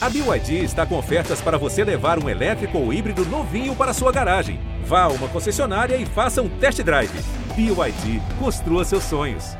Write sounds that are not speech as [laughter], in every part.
A BYD está com ofertas para você levar um elétrico ou híbrido novinho para sua garagem. Vá a uma concessionária e faça um test drive. BYD, construa seus sonhos.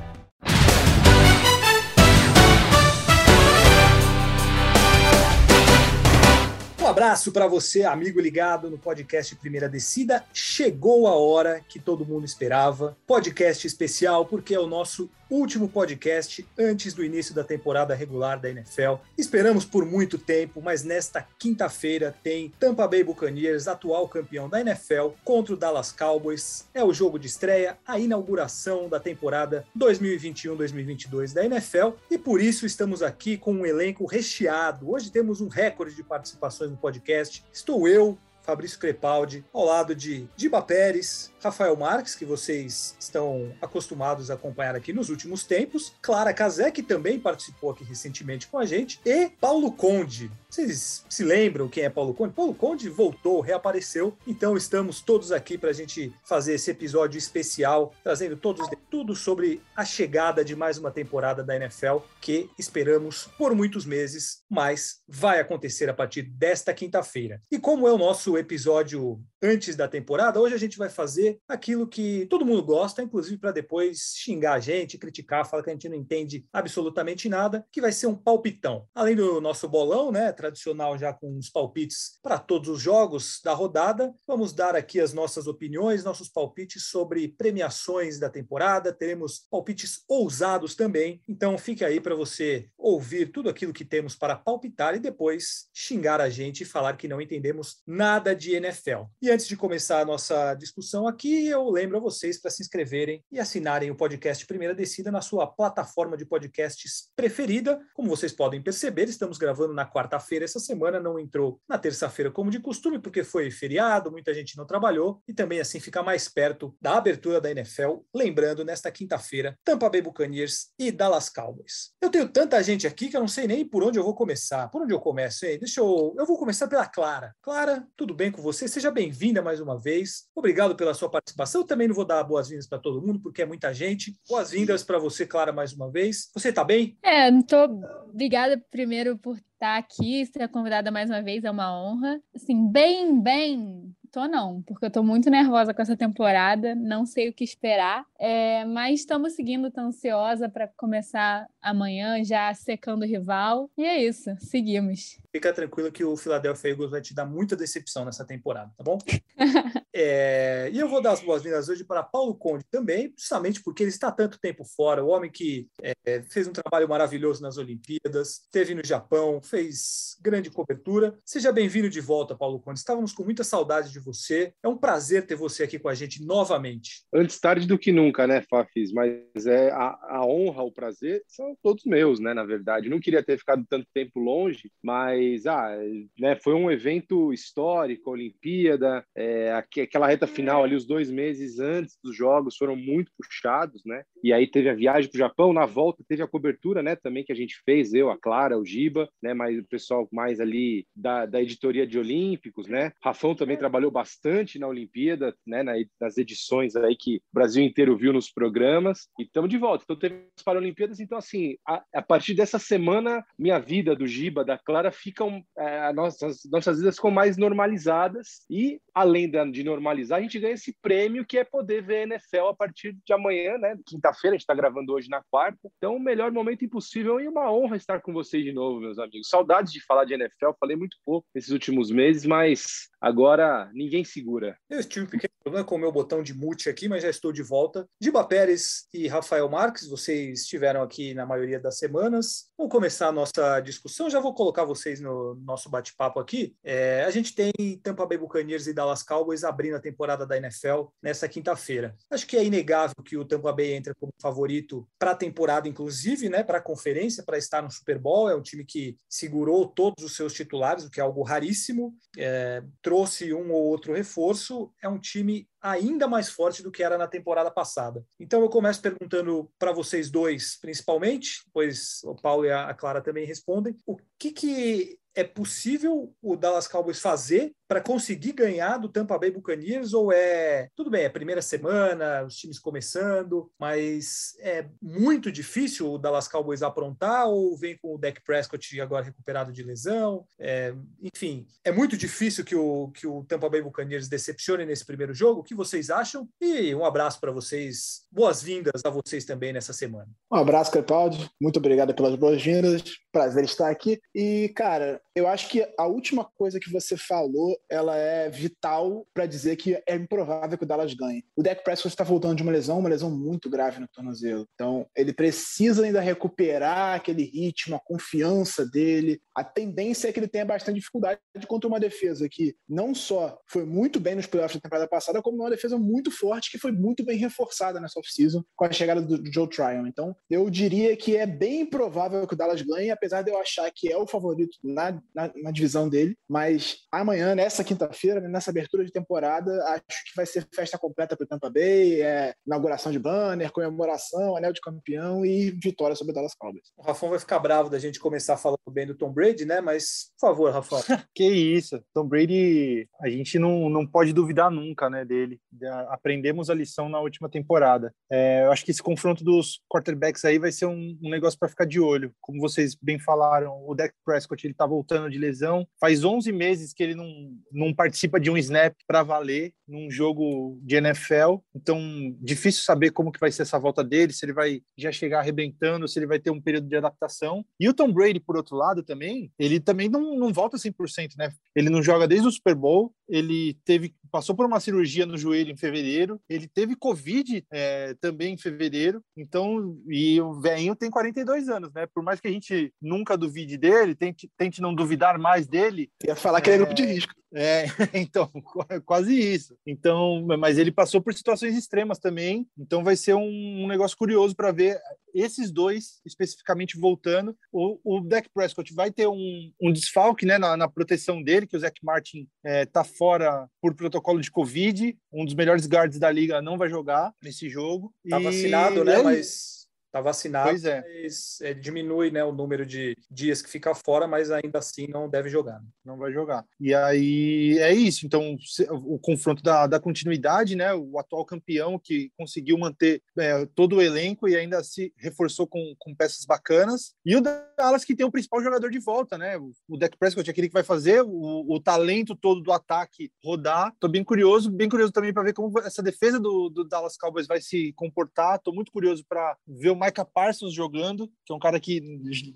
Um abraço para você, amigo ligado no podcast Primeira Descida. Chegou a hora que todo mundo esperava. Podcast especial porque é o nosso último podcast antes do início da temporada regular da NFL. Esperamos por muito tempo, mas nesta quinta-feira tem Tampa Bay Buccaneers, atual campeão da NFL, contra o Dallas Cowboys. É o jogo de estreia, a inauguração da temporada 2021-2022 da NFL e por isso estamos aqui com um elenco recheado. Hoje temos um recorde de participações no podcast. Estou eu, Fabrício Crepaldi, ao lado de Diba Pérez, Rafael Marques, que vocês estão acostumados a acompanhar aqui nos últimos tempos, Clara Casé, que também participou aqui recentemente com a gente, e Paulo Conde. Vocês se lembram quem é Paulo Conde? Paulo Conde voltou, reapareceu, então estamos todos aqui para a gente fazer esse episódio especial, trazendo todos tudo sobre a chegada de mais uma temporada da NFL, que esperamos por muitos meses, mas vai acontecer a partir desta quinta-feira. E como é o nosso episódio antes da temporada, hoje a gente vai fazer aquilo que todo mundo gosta, inclusive para depois xingar a gente, criticar, falar que a gente não entende absolutamente nada, que vai ser um palpitão. Além do nosso bolão, né, tradicional já com os palpites para todos os jogos da rodada, vamos dar aqui as nossas opiniões, nossos palpites sobre premiações da temporada, teremos palpites ousados também. Então fique aí para você ouvir tudo aquilo que temos para palpitar e depois xingar a gente e falar que não entendemos nada de NFL. E antes de começar a nossa discussão aqui, eu lembro a vocês para se inscreverem e assinarem o podcast Primeira Descida na sua plataforma de podcasts preferida. Como vocês podem perceber, estamos gravando na quarta-feira essa semana, não entrou na terça-feira como de costume, porque foi feriado, muita gente não trabalhou e também assim fica mais perto da abertura da NFL. Lembrando, nesta quinta-feira, Tampa Bay Buccaneers e Dallas Cowboys. Eu tenho tanta gente aqui que eu não sei nem por onde eu vou começar. Por onde eu começo, hein? Deixa eu. Eu vou começar pela Clara. Clara, tudo bem com você? Seja bem-vinda mais uma vez. Obrigado pela sua participação. Eu também não vou dar boas-vindas para todo mundo, porque é muita gente. Boas-vindas para você, Clara, mais uma vez. Você está bem? É, tô. Obrigada primeiro por estar aqui, ser convidada mais uma vez, é uma honra. Assim, bem, bem Tô não, porque eu tô muito nervosa com essa temporada, não sei o que esperar, é, mas estamos seguindo, tô ansiosa para começar amanhã, já secando o rival, e é isso, seguimos. Fica tranquilo que o Philadelphia Eagles vai te dar muita decepção nessa temporada, tá bom? [laughs] é, e eu vou dar as boas-vindas hoje para Paulo Conde também, justamente porque ele está tanto tempo fora, o homem que é, fez um trabalho maravilhoso nas Olimpíadas, esteve no Japão, fez grande cobertura. Seja bem-vindo de volta, Paulo Conde. Estávamos com muita saudade de de você. É um prazer ter você aqui com a gente novamente. Antes tarde do que nunca, né, Fafis? Mas é a, a honra, o prazer são todos meus, né, na verdade. Não queria ter ficado tanto tempo longe, mas ah, né, foi um evento histórico, a Olimpíada, é, aquela reta final ali, os dois meses antes dos jogos foram muito puxados, né? E aí teve a viagem para o Japão, na volta teve a cobertura, né, também que a gente fez, eu, a Clara, o Giba, né, mas o pessoal mais ali da, da editoria de Olímpicos, né? Rafão também trabalhou trabalhou bastante na Olimpíada, né, nas edições aí que o Brasil inteiro viu nos programas, e estamos de volta. Então, teve as Paralimpíadas, então, assim, a, a, partir dessa semana, minha vida, do Giba, da Clara, ficam, é, nossas, nossas vidas ficam mais normalizadas, e além de normalizar, a gente ganha esse prêmio que é poder ver a NFL a partir de amanhã, né, quinta-feira, a gente está gravando hoje na quarta, então, o melhor momento impossível e uma honra estar com vocês de novo, meus amigos. Saudades de falar de NFL, falei muito pouco nesses últimos meses, mas agora ninguém segura. Eu tive um pequeno problema com o meu botão de mute aqui, mas já estou de volta. Diba Pérez e Rafael Marques, vocês estiveram aqui na maioria das semanas. Vamos começar a nossa discussão. Já vou colocar vocês no nosso bate-papo aqui. É, a gente tem Tampa Bay Buccaneers e Dallas Cowboys abrindo a temporada da NFL nessa quinta-feira. Acho que é inegável que o Tampa Bay entra como favorito para a temporada, inclusive, né, para a conferência, para estar no Super Bowl. É um time que segurou todos os seus titulares, o que é algo raríssimo. É, trouxe um ou outro reforço. É um time ainda mais forte do que era na temporada passada. Então eu começo perguntando para vocês dois, principalmente, pois o Paulo e a Clara também respondem, o que, que é possível o Dallas Cowboys fazer para conseguir ganhar do Tampa Bay Buccaneers ou é tudo bem, é primeira semana, os times começando, mas é muito difícil o Dallas Cowboys aprontar ou vem com o Dak Prescott agora recuperado de lesão? É, enfim, é muito difícil que o, que o Tampa Bay Buccaneers decepcione nesse primeiro jogo. O que vocês acham? E um abraço para vocês, boas-vindas a vocês também nessa semana. Um abraço, Crepaldi. Muito obrigado pelas boas-vindas. Prazer estar aqui. E, cara, eu acho que a última coisa que você falou ela é vital para dizer que é improvável que o Dallas ganhe. O Dak Prescott está voltando de uma lesão, uma lesão muito grave no tornozelo. Então, ele precisa ainda recuperar aquele ritmo, a confiança dele. A tendência é que ele tenha bastante dificuldade contra uma defesa que não só foi muito bem nos playoffs da temporada passada, como uma defesa muito forte que foi muito bem reforçada nessa off-season com a chegada do, Joe Tryon. Então, eu diria que é bem provável que o Dallas ganhe, apesar de eu achar que é o favorito na, na, na divisão dele. Mas amanhã, nessa quinta-feira, nessa abertura de temporada, acho que vai ser festa completa para o Tampa Bay, é, inauguração de banner, comemoração, anel de campeão e vitória sobre o Dallas Cowboys. O Rafão vai ficar bravo da gente começar falando bem do Tom Brady, né? Mas, por favor, Rafão. [laughs] que isso, Tom Brady, a gente não, não pode duvidar nunca, né, dele. Aprendemos a lição na última temporada. É, eu acho que esse confronto dos quarterbacks aí vai ser um, um negócio para ficar de olho. Como vocês bem falaram, o Dak Prescott ele tá voltando de lesão. Faz 11 meses que ele não não participa de um snap para valer num jogo de NFL. Então, difícil saber como que vai ser essa volta dele, se ele vai já chegar arrebentando, se ele vai ter um período de adaptação. E o Tom Brady, por outro lado, também, ele também não, não volta 100%, né? Ele não joga desde o Super Bowl, ele teve passou por uma cirurgia no joelho em fevereiro, ele teve Covid é, também em fevereiro, então, e o velhinho tem 42 anos, né? Por mais que a gente nunca duvide dele, tente, tente não duvidar mais dele. Ia falar que ele é grupo de risco. É, [laughs] então, [laughs] quase isso. Então, mas ele passou por situações extremas também, então vai ser um, um negócio curioso para ver esses dois especificamente voltando. O, o Dak Prescott vai ter um, um desfalque né, na, na, proteção dele, que o Zach Martin está é, fora por protocolo de Covid, um dos melhores guards da liga não vai jogar nesse jogo. Tá vacinado, né? Mas Está vacinado, pois é. mas é, diminui né, o número de dias que fica fora, mas ainda assim não deve jogar. Né? Não vai jogar. E aí é isso. Então, o confronto da, da continuidade, né? O atual campeão que conseguiu manter é, todo o elenco e ainda se reforçou com, com peças bacanas. E o Dallas que tem o principal jogador de volta, né? O Dak Prescott é aquele que vai fazer o, o talento todo do ataque rodar. Tô bem curioso, bem curioso também para ver como essa defesa do, do Dallas Cowboys vai se comportar. Tô muito curioso para ver o Micah Parsons jogando, que é um cara que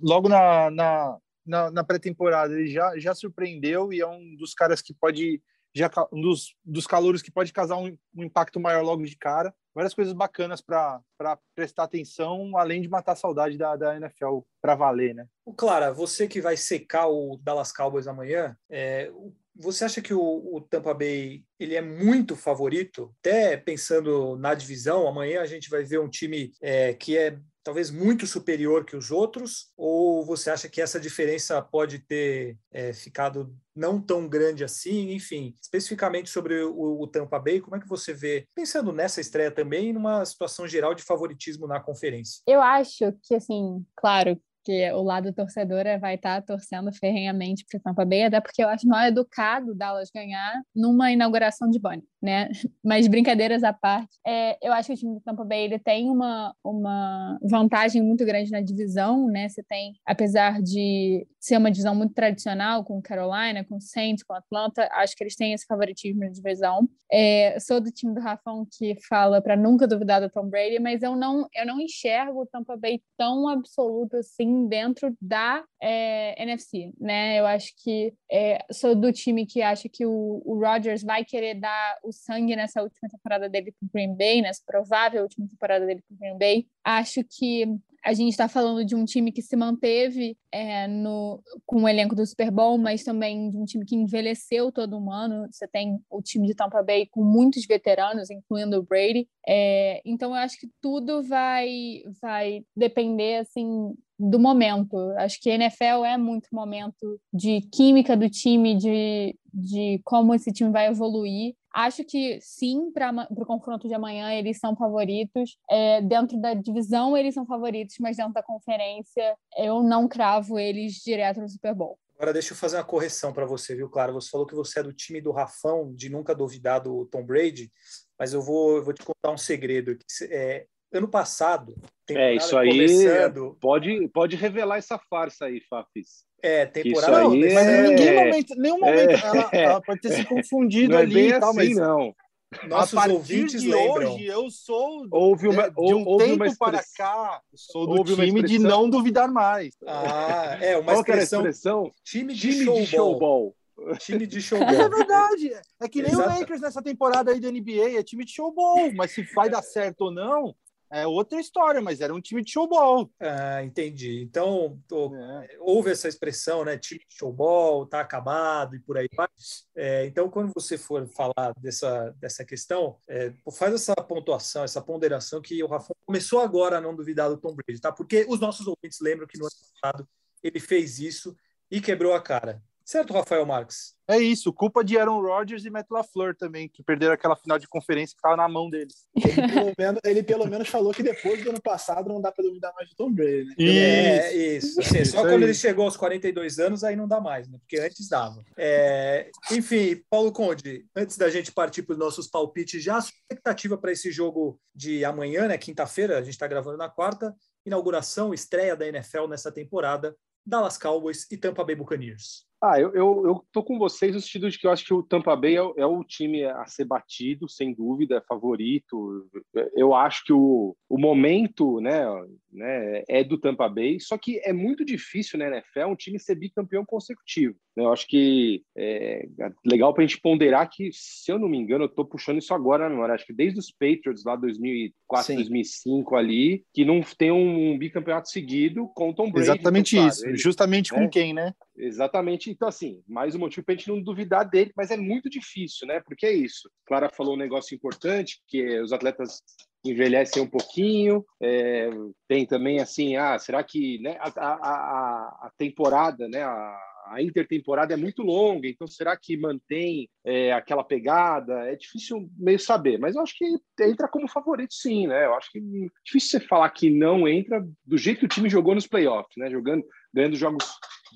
logo na, na, na, na pré-temporada ele já, já surpreendeu e é um dos caras que pode já um dos, dos calouros que pode causar um, um impacto maior logo de cara. Várias coisas bacanas para prestar atenção, além de matar a saudade da, da NFL para valer, né? Clara, você que vai secar o Dallas Cowboys amanhã, é, você acha que o, o, Tampa Bay ele é muito favorito? Até pensando na divisão, amanhã a gente vai ver um time é, que é talvez muito superior que os outros? Ou você acha que essa diferença pode ter é, ficado não tão grande assim? Enfim, especificamente sobre o, o, Tampa Bay, como é que você vê, pensando nessa estreia também, numa situação geral de favoritismo na conferência? Eu acho que, assim, claro, que o lado torcedora vai estar tá torcendo ferrenhamente para Tampa Bay, até porque eu acho mal educado Dallas ganhar numa inauguração de Bonnie, né? [laughs] Mas brincadeiras à parte, é, eu acho que o time do Tampa Bay ele tem uma, uma vantagem muito grande na divisão, né? Você tem, apesar de ser uma divisão muito tradicional com Carolina, com Saints, com Atlanta, acho que eles têm esse favoritismo na divisão. É, sou do time do Rafão que fala para nunca duvidar do Tom Brady, mas eu não eu não enxergo o Tampa Bay tão absoluto assim dentro da é, NFC, né? Eu acho que é, sou do time que acha que o, o Rodgers vai querer dar o sangue nessa última temporada dele para o Green Bay, nessa provável última temporada dele para o Green Bay. Acho que a gente está falando de um time que se manteve é, no, com o elenco do Super Bowl, mas também de um time que envelheceu todo um ano. Você tem o time de Tampa Bay com muitos veteranos, incluindo o Brady. É, então, eu acho que tudo vai, vai depender assim do momento. Acho que NFL é muito momento de química do time, de, de como esse time vai evoluir. Acho que sim, para o confronto de amanhã eles são favoritos. É, dentro da divisão eles são favoritos, mas dentro da conferência eu não cravo eles direto no Super Bowl. Agora deixa eu fazer uma correção para você, viu, Claro? Você falou que você é do time do Rafão, de nunca duvidar do Tom Brady, mas eu vou, eu vou te contar um segredo. É, ano passado, é isso aí. Começando... Pode, pode revelar essa farsa aí, Fafis. É, temporada. Não, mas em nenhum é... momento, nenhum [laughs] momento é... ela, ela, pode ter se confundido não ali. É bem tal, assim, mas... não. Nossos a ouvintes de lembram. hoje, eu sou houve uma, de, de um houve tempo uma para cá, sou do houve time de não duvidar mais. Ah, é uma expressão, expressão, time de time showball. De showball. Time de [laughs] showball. É verdade. É que nem Exato. o Lakers nessa temporada aí da NBA, é time de showball, mas se vai dar certo ou não, é outra história, mas era um time de showball. Ah, entendi. Então, tô, é. houve essa expressão, né? Time de showball, tá acabado e por aí vai. É, então, quando você for falar dessa, dessa questão, é, faz essa pontuação, essa ponderação que o Rafa começou agora a não duvidar do Tom Brady, tá? Porque os nossos ouvintes lembram que no ano passado ele fez isso e quebrou a cara. Certo, Rafael Marques? É isso, culpa de Aaron Rodgers e Matt LaFleur também, que perderam aquela final de conferência que estava na mão deles. Ele pelo, menos, ele pelo menos falou que depois do ano passado não dá para duvidar mais do Tom Brady. Né? É, isso. Assim, isso só quando ele chegou aos 42 anos, aí não dá mais, né? Porque antes dava. É, enfim, Paulo Conde, antes da gente partir para os nossos palpites, já a expectativa para esse jogo de amanhã, né? Quinta-feira, a gente está gravando na quarta, inauguração, estreia da NFL nessa temporada, Dallas Cowboys e Tampa Bay Buccaneers. Ah, eu, eu, eu tô com vocês no sentido de que eu acho que o Tampa Bay é, é, o time a ser batido, sem dúvida, é favorito. Eu acho que o, o momento né, né, é do Tampa Bay, só que é muito difícil na né, NFL um time ser bicampeão consecutivo. Eu acho que é legal para a gente ponderar que, se eu não me engano, eu estou puxando isso agora na memória, acho que desde os Patriots lá 2004, Sim. 2005 ali, que não tem um bicampeonato seguido com Tom Brady. Exatamente então, isso, justamente com né? quem, né? Exatamente. Então, assim, mais um motivo para a gente não duvidar dele, mas é muito difícil, né? Porque é isso. Clara falou um negócio importante, que os atletas envelhecem um pouquinho. É, tem também, assim, ah, será que né, a, a, a temporada, né, a, a intertemporada é muito longa, então será que mantém é, aquela pegada? É difícil meio saber, mas eu acho que entra como favorito sim, né? Eu acho que é difícil você falar que não entra do jeito que o time jogou nos playoffs, né? Jogando, ganhando jogos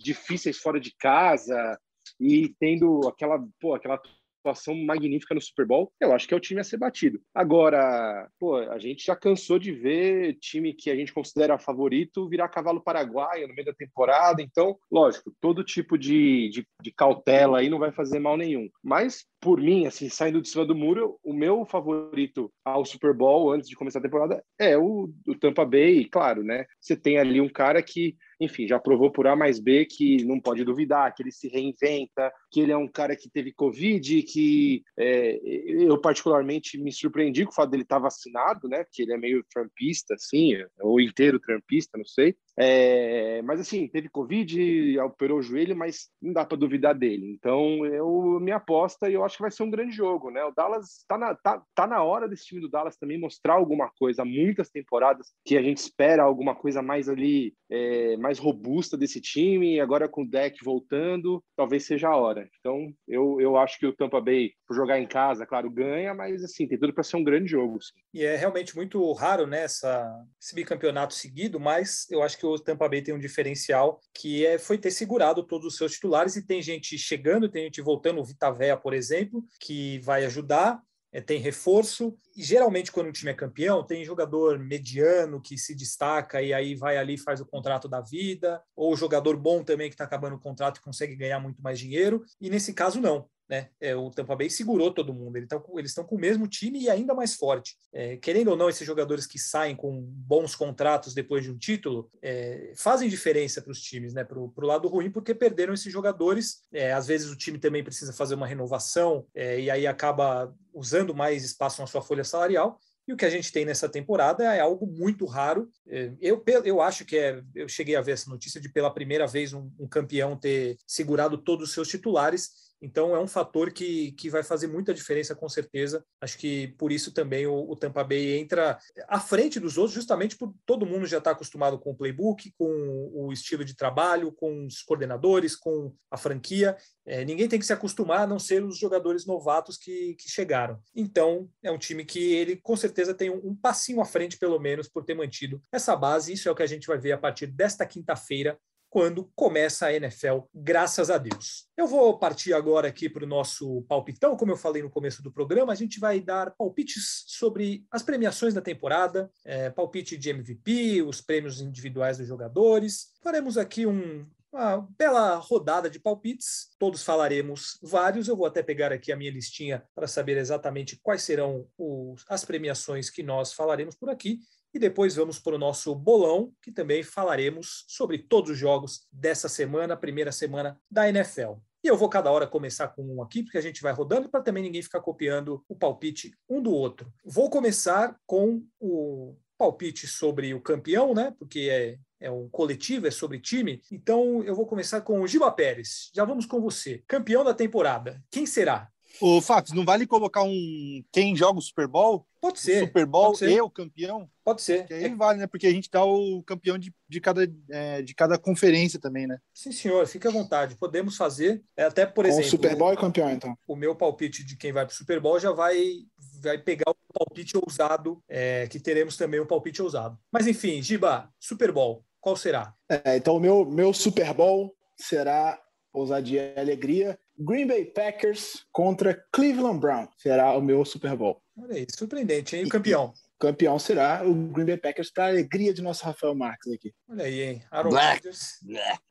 difíceis fora de casa e tendo aquela, pô, aquela atuação magnífica no Super Bowl, eu acho que é o time a ser batido. Agora, pô, a gente já cansou de ver time que a gente considera favorito virar cavalo paraguaio no meio da temporada, então, lógico, todo tipo de, de, de cautela aí não vai fazer mal nenhum. Mas, por mim, assim, saindo de cima do muro, o meu favorito ao Super Bowl antes de começar a temporada é o, o Tampa Bay, e claro, né? Você tem ali um cara que enfim, já provou por A mais B que não pode duvidar, que ele se reinventa, que ele é um cara que teve Covid, que é, eu particularmente me surpreendi com o fato dele estar vacinado, né? Que ele é meio trumpista, assim, ou inteiro trumpista, não sei. É, mas assim, teve Covid, operou o joelho, mas não dá para duvidar dele. Então, eu me aposta e eu acho que vai ser um grande jogo, né? O Dallas tá na, tá, tá na hora desse time do Dallas também mostrar alguma coisa. Há muitas temporadas que a gente espera alguma coisa mais ali, é, mais robusta desse time. Agora com o deck voltando, talvez seja a hora. Então, eu, eu acho que o Tampa Bay, por jogar em casa, claro, ganha, mas assim, tem tudo para ser um grande jogo. E é realmente muito raro, né, essa, esse bicampeonato seguido, mas eu acho que o Tampa Bay tem um diferencial que é, foi ter segurado todos os seus titulares e tem gente chegando, tem gente voltando, o Vitavéia, por exemplo, que vai ajudar. É, tem reforço, e geralmente quando um time é campeão, tem jogador mediano que se destaca e aí vai ali faz o contrato da vida, ou jogador bom também que está acabando o contrato e consegue ganhar muito mais dinheiro, e nesse caso não né? É, o Tampa Bay segurou todo mundo. Ele tá eles estão com o mesmo time e ainda mais forte. É, querendo ou não, esses jogadores que saem com bons contratos depois de um título é, fazem diferença para os times, né? Para o lado ruim, porque perderam esses jogadores. É, às vezes o time também precisa fazer uma renovação é, e aí acaba usando mais espaço na sua folha salarial. E o que a gente tem nessa temporada é algo muito raro. É, eu, eu acho que é. Eu cheguei a ver essa notícia de pela primeira vez um, um campeão ter segurado todos os seus titulares então é um fator que, que vai fazer muita diferença com certeza. Acho que por isso também o, o Tampa Bay entra à frente dos outros, justamente por todo mundo já está acostumado com o playbook, com o estilo de trabalho, com os coordenadores, com a franquia. É, ninguém tem que se acostumar a não ser os jogadores novatos que, que chegaram. Então é um time que ele com certeza tem um, um passinho à frente, pelo menos, por ter mantido essa base. Isso é o que a gente vai ver a partir desta quinta-feira quando começa a NFL, graças a Deus. Eu vou partir agora aqui para o nosso palpitão. Como eu falei no começo do programa, a gente vai dar palpites sobre as premiações da temporada, é, palpite de MVP, os prêmios individuais dos jogadores. Faremos aqui um, uma bela rodada de palpites. Todos falaremos vários. Eu vou até pegar aqui a minha listinha para saber exatamente quais serão os, as premiações que nós falaremos por aqui. E depois vamos para o nosso bolão, que também falaremos sobre todos os jogos dessa semana, primeira semana da NFL. E eu vou cada hora começar com um aqui, porque a gente vai rodando para também ninguém ficar copiando o palpite um do outro. Vou começar com o palpite sobre o campeão, né? Porque é, é um coletivo, é sobre time. Então eu vou começar com o Giba Pérez. Já vamos com você. Campeão da temporada. Quem será? O Fábio, não vale colocar um quem joga o Super Bowl? Pode ser. O Super Bowl e o campeão? Pode ser. Que aí vale, né? Porque a gente dá o campeão de, de, cada, é, de cada conferência também, né? Sim, senhor, fique à vontade. Podemos fazer. É, até, por Com o exemplo, Super Bowl e campeão, então. o meu palpite de quem vai para o Super Bowl já vai, vai pegar o palpite ousado, é, que teremos também um palpite ousado. Mas enfim, Giba, Super Bowl, qual será? É, então, o meu, meu Super Bowl será ousadia e alegria. Green Bay Packers contra Cleveland Brown será o meu Super Bowl. Olha aí, surpreendente, hein? O campeão. Campeão será o Green Bay Packers para alegria de nosso Rafael Marques aqui. Olha aí, hein? Aaron Black. Rodgers.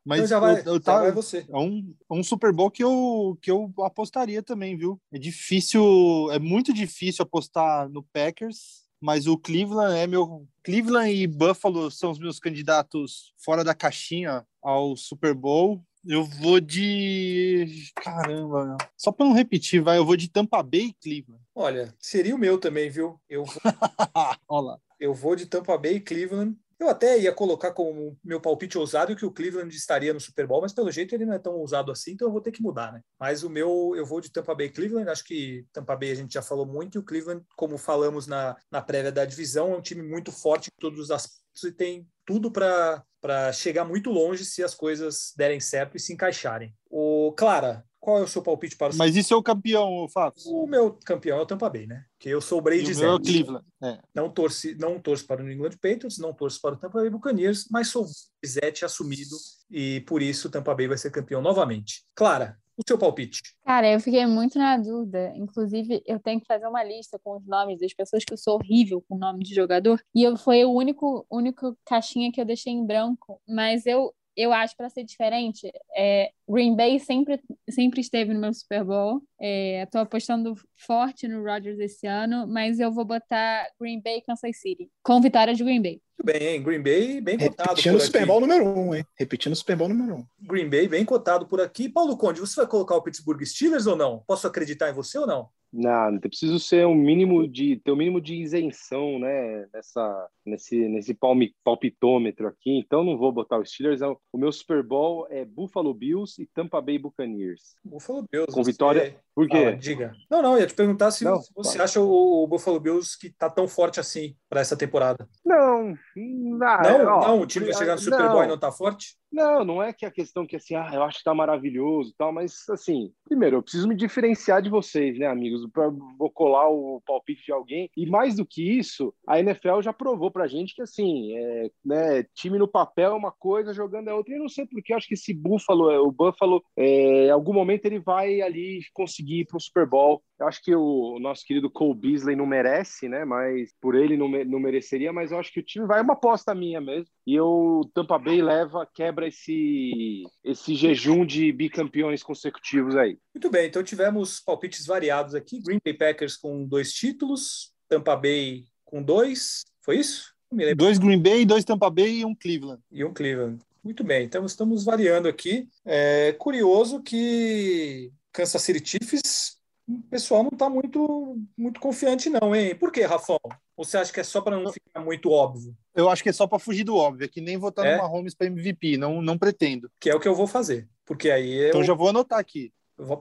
Mas Então já vai, eu, eu já tava- vai você. é um, é um Super Bowl que eu, que eu apostaria também, viu? É difícil, é muito difícil apostar no Packers, mas o Cleveland é meu. Cleveland e Buffalo são os meus candidatos fora da caixinha ao Super Bowl. Eu vou de. Caramba, só para não repetir, vai. Eu vou de Tampa Bay e Cleveland. Olha, seria o meu também, viu? Eu vou, [laughs] Olha lá. eu vou de Tampa Bay e Cleveland. Eu até ia colocar como meu palpite ousado que o Cleveland estaria no Super Bowl, mas pelo jeito ele não é tão ousado assim, então eu vou ter que mudar, né? Mas o meu, eu vou de Tampa Bay e Cleveland. Acho que Tampa Bay a gente já falou muito, e o Cleveland, como falamos na, na prévia da divisão, é um time muito forte em todos os aspectos e tem tudo para chegar muito longe se as coisas derem certo e se encaixarem. O Clara, qual é o seu palpite para o Mas isso é o campeão, Fábio. O meu campeão é o Tampa Bay, né? Que eu sou o Brady o Zé. Cleveland. É. Não torci, não torço para o New England Patriots, não torço para o Tampa Bay Buccaneers, mas sou Zete assumido e por isso o Tampa Bay vai ser campeão novamente. Clara, o seu palpite. Cara, eu fiquei muito na dúvida. Inclusive, eu tenho que fazer uma lista com os nomes das pessoas que eu sou horrível com o nome de jogador. E eu, foi o único, único caixinha que eu deixei em branco. Mas eu, eu acho, para ser diferente, é, Green Bay sempre, sempre esteve no meu Super Bowl. É, tô apostando forte no Rodgers esse ano, mas eu vou botar Green Bay e Kansas City, com vitória de Green Bay. Muito bem, hein? Green Bay bem cotado Repetindo por o Super. Bowl número um, hein? Repetindo o Super Bowl número um. Green Bay bem cotado por aqui. Paulo Conde, você vai colocar o Pittsburgh Steelers ou não? Posso acreditar em você ou não? Não, eu preciso ser um mínimo de ter um mínimo de isenção, né? Nessa, nesse, nesse palmi, palpitômetro aqui. Então não vou botar os Steelers. É O o meu Super Bowl é Buffalo Bills e Tampa Bay Buccaneers. Buffalo Bills. Com você- vitória. Por quê? Fala, diga. Não, não, ia te perguntar se Não, você fala. acha o, o Buffalo Bills que tá tão forte assim para essa temporada. Não, não, não, ó, não, o time vai chegar no Super não. Bowl e não tá forte? Não, não é que a questão que assim, ah, eu acho que tá maravilhoso e tal, mas assim, primeiro, eu preciso me diferenciar de vocês, né, amigos? Pra, vou colar o palpite de alguém. E mais do que isso, a NFL já provou pra gente que assim, é, né, time no papel é uma coisa, jogando é outra. E eu não sei porque acho que esse Buffalo, o Buffalo, é, em algum momento ele vai ali conseguir ir pro Super Bowl. Eu acho que o nosso querido Cole Beasley não merece, né? Mas por ele não, me- não mereceria, mas eu acho que o time vai uma aposta minha mesmo. E o Tampa Bay leva, quebra esse, esse jejum de bicampeões consecutivos aí. Muito bem, então tivemos palpites variados aqui. Green Bay Packers com dois títulos, Tampa Bay com dois, foi isso? Não me lembro. Dois Green Bay, dois Tampa Bay e um Cleveland. E um Cleveland. Muito bem, então estamos variando aqui. É curioso que Kansas City Chiefs, o pessoal não está muito, muito confiante não, hein? Por quê, Rafão? Você acha que é só para não ficar muito óbvio? Eu acho que é só para fugir do óbvio, é que nem votar É? no Mahomes para MVP, não, não pretendo. Que é o que eu vou fazer. Porque aí eu, Então já vou anotar aqui.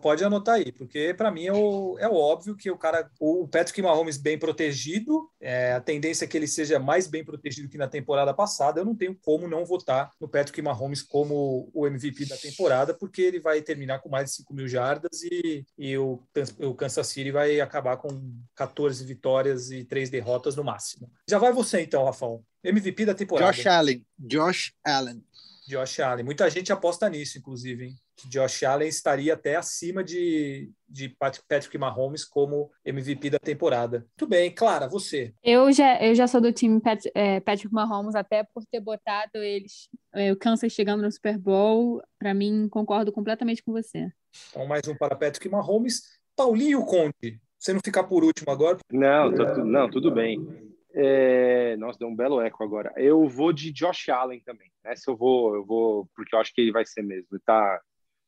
Pode anotar aí, porque para mim é o, é óbvio que o cara, o Patrick Mahomes bem protegido, é, a tendência é que ele seja mais bem protegido que na temporada passada. Eu não tenho como não votar no Patrick Mahomes como o MVP da temporada, porque ele vai terminar com mais de 5 mil jardas e, e o, o Kansas City vai acabar com 14 vitórias e 3 derrotas no máximo. Já vai você então, Rafão. MVP da temporada. Josh Allen. Josh Allen. Josh Allen. Muita gente aposta nisso, inclusive, hein? que Josh Allen estaria até acima de, de Patrick Mahomes como MVP da temporada. Muito bem, Clara, você. Eu já, eu já sou do time Pat, é, Patrick Mahomes, até por ter botado eles, é, o Kansas chegando no Super Bowl. Para mim, concordo completamente com você. Então, mais um para Patrick Mahomes. Paulinho Conte, você não ficar por último agora? Não, tô, não tudo bem. É... Nossa, deu um belo eco agora. Eu vou de Josh Allen também. Essa eu vou, eu vou, porque eu acho que ele vai ser mesmo. Ele tá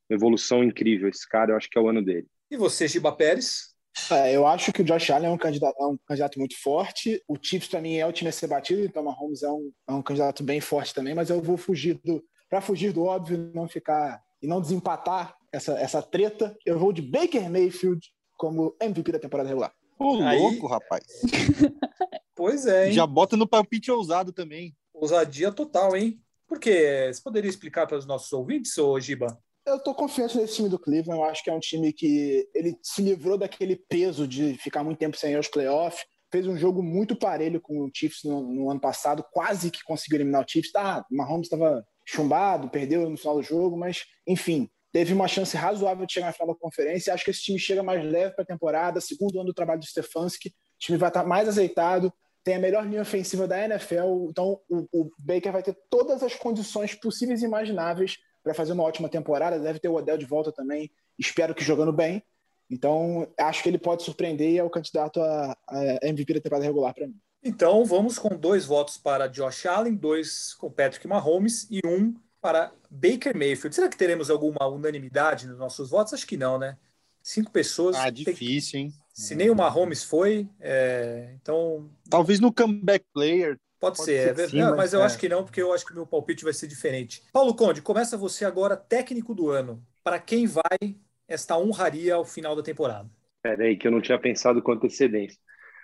evolução incrível esse cara, eu acho que é o ano dele. E você, Giba Pérez? É, eu acho que o Josh Allen é um candidato, é um candidato muito forte. O Chiefs, para mim, é o time a ser batido, então o Mahomes é um, é um candidato bem forte também, mas eu vou fugir do. Para fugir do óbvio, não ficar e não desempatar essa, essa treta, eu vou de Baker Mayfield como MVP da temporada regular. Ô, Aí... louco, rapaz. [laughs] pois é, hein? Já bota no palpite ousado também. Ousadia total, hein? Por quê? Você poderia explicar para os nossos ouvintes, ô Giba? Eu tô confiante nesse time do Cleveland. Eu acho que é um time que ele se livrou daquele peso de ficar muito tempo sem ir aos playoffs. Fez um jogo muito parelho com o Chiefs no, no ano passado, quase que conseguiu eliminar o Chiefs. Tá, o Mahomes estava chumbado, perdeu no final do jogo, mas enfim, teve uma chance razoável de chegar na final da conferência. Acho que esse time chega mais leve para a temporada, segundo ano do trabalho do Stefanski. O time vai estar tá mais azeitado, tem a melhor linha ofensiva da NFL, então o, o Baker vai ter todas as condições possíveis e imagináveis para fazer uma ótima temporada. Deve ter o Odell de volta também. Espero que jogando bem. Então, acho que ele pode surpreender e é o candidato a, a MVP da temporada regular para mim. Então, vamos com dois votos para Josh Allen, dois com Patrick Mahomes e um para Baker Mayfield. Será que teremos alguma unanimidade nos nossos votos? Acho que não, né? Cinco pessoas. Ah, difícil, tem... hein? Se nem o Mahomes foi, é... então. Talvez no comeback player Pode, Pode ser, ser é sim, não, mas eu é. acho que não, porque eu acho que o meu palpite vai ser diferente. Paulo Conde, começa você agora, técnico do ano. Para quem vai esta honraria ao final da temporada? Peraí, que eu não tinha pensado com antecedência.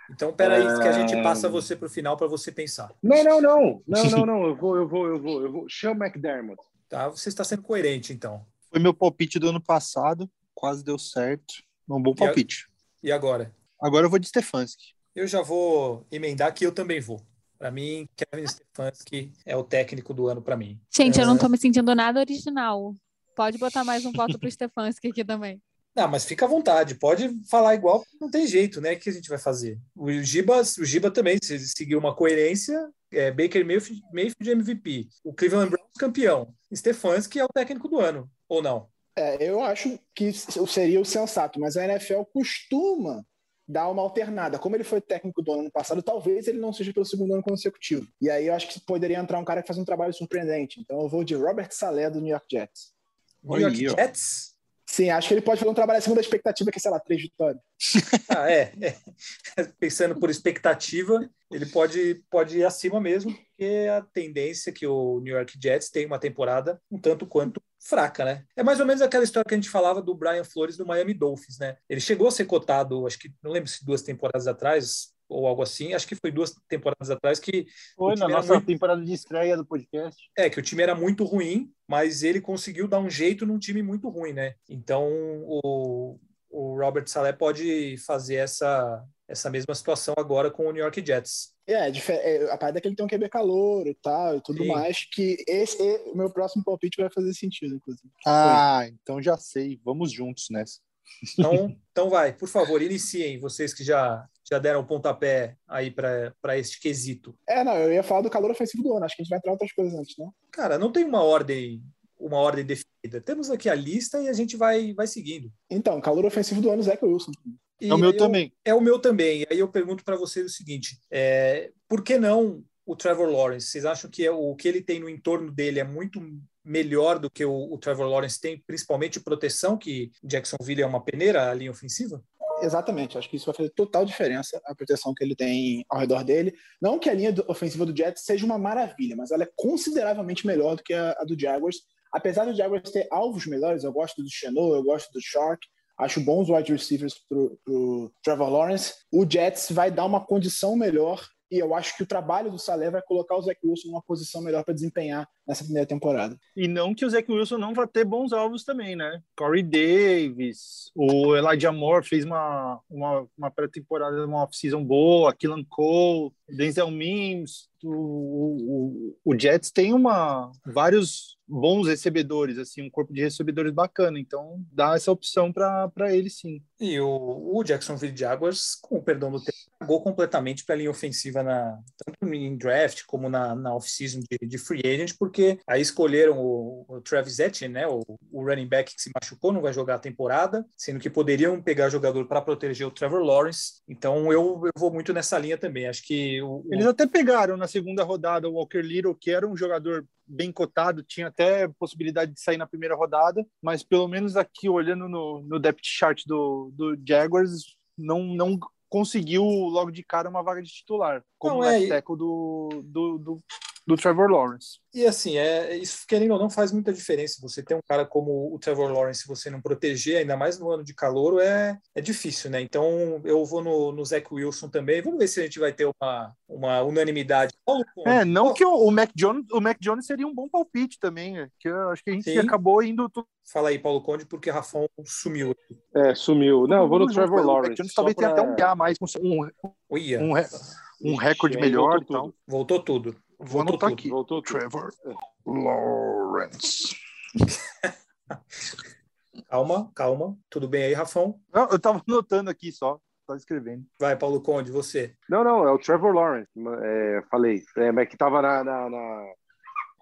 Então, peraí, que a gente passa você para o final para você pensar. Não, não, não. Não, não, [laughs] não. Eu vou, eu vou, eu vou, eu vou. Chama McDermott. Tá, você está sendo coerente, então. Foi meu palpite do ano passado, quase deu certo. Um bom palpite. E agora? Agora eu vou de Stefanski. Eu já vou emendar que eu também vou. Para mim, Kevin Stefanski é o técnico do ano para mim. Gente, é... eu não tô me sentindo nada original. Pode botar mais um voto pro Stefanski aqui também. Não, mas fica à vontade, pode falar igual, não tem jeito, né? O que a gente vai fazer? O Giba, o Giba também, se seguiu uma coerência, é, Baker Mayfield, Mayfield MVP, o Cleveland Browns campeão, Stefanski é o técnico do ano, ou não? É, eu acho que seria o sensato, mas a NFL costuma dar uma alternada. Como ele foi técnico do ano passado, talvez ele não seja pelo segundo ano consecutivo. E aí eu acho que poderia entrar um cara que faz um trabalho surpreendente. Então eu vou de Robert Salé do New York Jets. New York Jets? Sim, acho que ele pode fazer um trabalho acima da expectativa, que é, sei lá, três vitórias. [laughs] ah, é, é. [laughs] Pensando por expectativa, ele pode, pode ir acima mesmo, porque a tendência é que o New York Jets tem uma temporada um tanto quanto fraca, né? É mais ou menos aquela história que a gente falava do Brian Flores do Miami Dolphins, né? Ele chegou a ser cotado, acho que não lembro se duas temporadas atrás, ou algo assim. Acho que foi duas temporadas atrás que. Foi na nossa muito... temporada de estreia do podcast. É, que o time era muito ruim, mas ele conseguiu dar um jeito num time muito ruim, né? Então o, o Robert Saleh pode fazer essa, essa mesma situação agora com o New York Jets. É, é a parada é que ele tem um QB calor e tal, e tudo Sim. mais, que esse, o meu próximo palpite vai fazer sentido, inclusive. Ah, Foi. então já sei. Vamos juntos nessa. Então, então vai, por favor, iniciem, vocês que já, já deram o pontapé aí para este quesito. É, não, eu ia falar do calor ofensivo do ano, acho que a gente vai entrar em outras coisas antes, né? Cara, não tem uma ordem uma ordem definida. Temos aqui a lista e a gente vai, vai seguindo. Então, calor ofensivo do ano, Zach Wilson. E é o meu eu, também. É o meu também. E aí eu pergunto para vocês o seguinte: é, por que não o Trevor Lawrence? Vocês acham que é, o que ele tem no entorno dele é muito melhor do que o, o Trevor Lawrence tem, principalmente proteção, que Jacksonville é uma peneira, a linha ofensiva? Exatamente, acho que isso vai fazer total diferença a proteção que ele tem ao redor dele. Não que a linha ofensiva do Jets seja uma maravilha, mas ela é consideravelmente melhor do que a, a do Jaguars. Apesar do Jaguars ter alvos melhores, eu gosto do Chenot, eu gosto do Shark, acho bons wide receivers para o Trevor Lawrence. O Jets vai dar uma condição melhor e eu acho que o trabalho do Salé vai colocar o Zach Wilson numa posição melhor para desempenhar nessa primeira temporada. E não que o Zach Wilson não vai ter bons alvos também, né? Corey Davis, o Elijah Moore fez uma, uma, uma pré-temporada, uma off-season boa, Killan Cole. Denzel Mims, o, o, o, Jets tem uma vários bons recebedores, assim, um corpo de recebedores bacana, então dá essa opção para ele sim. E o, o Jacksonville Jaguars, com o perdão do tempo, cagou completamente para a linha ofensiva, na, tanto em draft como na, na off-season de, de, free agent, porque aí escolheram o, o Travis Etienne, né, o, o, running back que se machucou, não vai jogar a temporada, sendo que poderiam pegar jogador para proteger o Trevor Lawrence. Então eu, eu vou muito nessa linha também. Acho que o, eles até pegaram na segunda rodada o Walker Little, que era um jogador bem cotado, tinha até possibilidade de sair na primeira rodada, mas pelo menos aqui olhando no, no depth chart do, do Jaguars, não, não conseguiu logo de cara uma vaga de titular, como não, é, tackle do, do, do, do Trevor Lawrence. E assim, é, isso querendo ou não faz muita diferença. Você ter um cara como o Trevor Lawrence, se você não proteger, ainda mais no ano de calor, é, é difícil, né? Então eu vou no, no Zach Wilson também. Vamos ver se a gente vai ter uma, uma unanimidade. É, não que o, o, Mac Jones, o Mac Jones seria um bom palpite também, né? que eu acho que a gente Sim. acabou indo. Fala aí, Paulo Conde, porque Rafão sumiu. É, sumiu. Não, eu vou no Trevor Lawrence. O Mac Jones talvez pra... tenha até um A mais, um, um, um recorde melhor. Voltou então. tudo. Voltou tudo. Vou anotar aqui. Voltou Trevor Lawrence. [laughs] calma, calma. Tudo bem aí, Rafão? Não, eu tava anotando aqui só. Tava escrevendo. Vai, Paulo Conde, você. Não, não, é o Trevor Lawrence. É, falei. É, mas que tava na, na, na...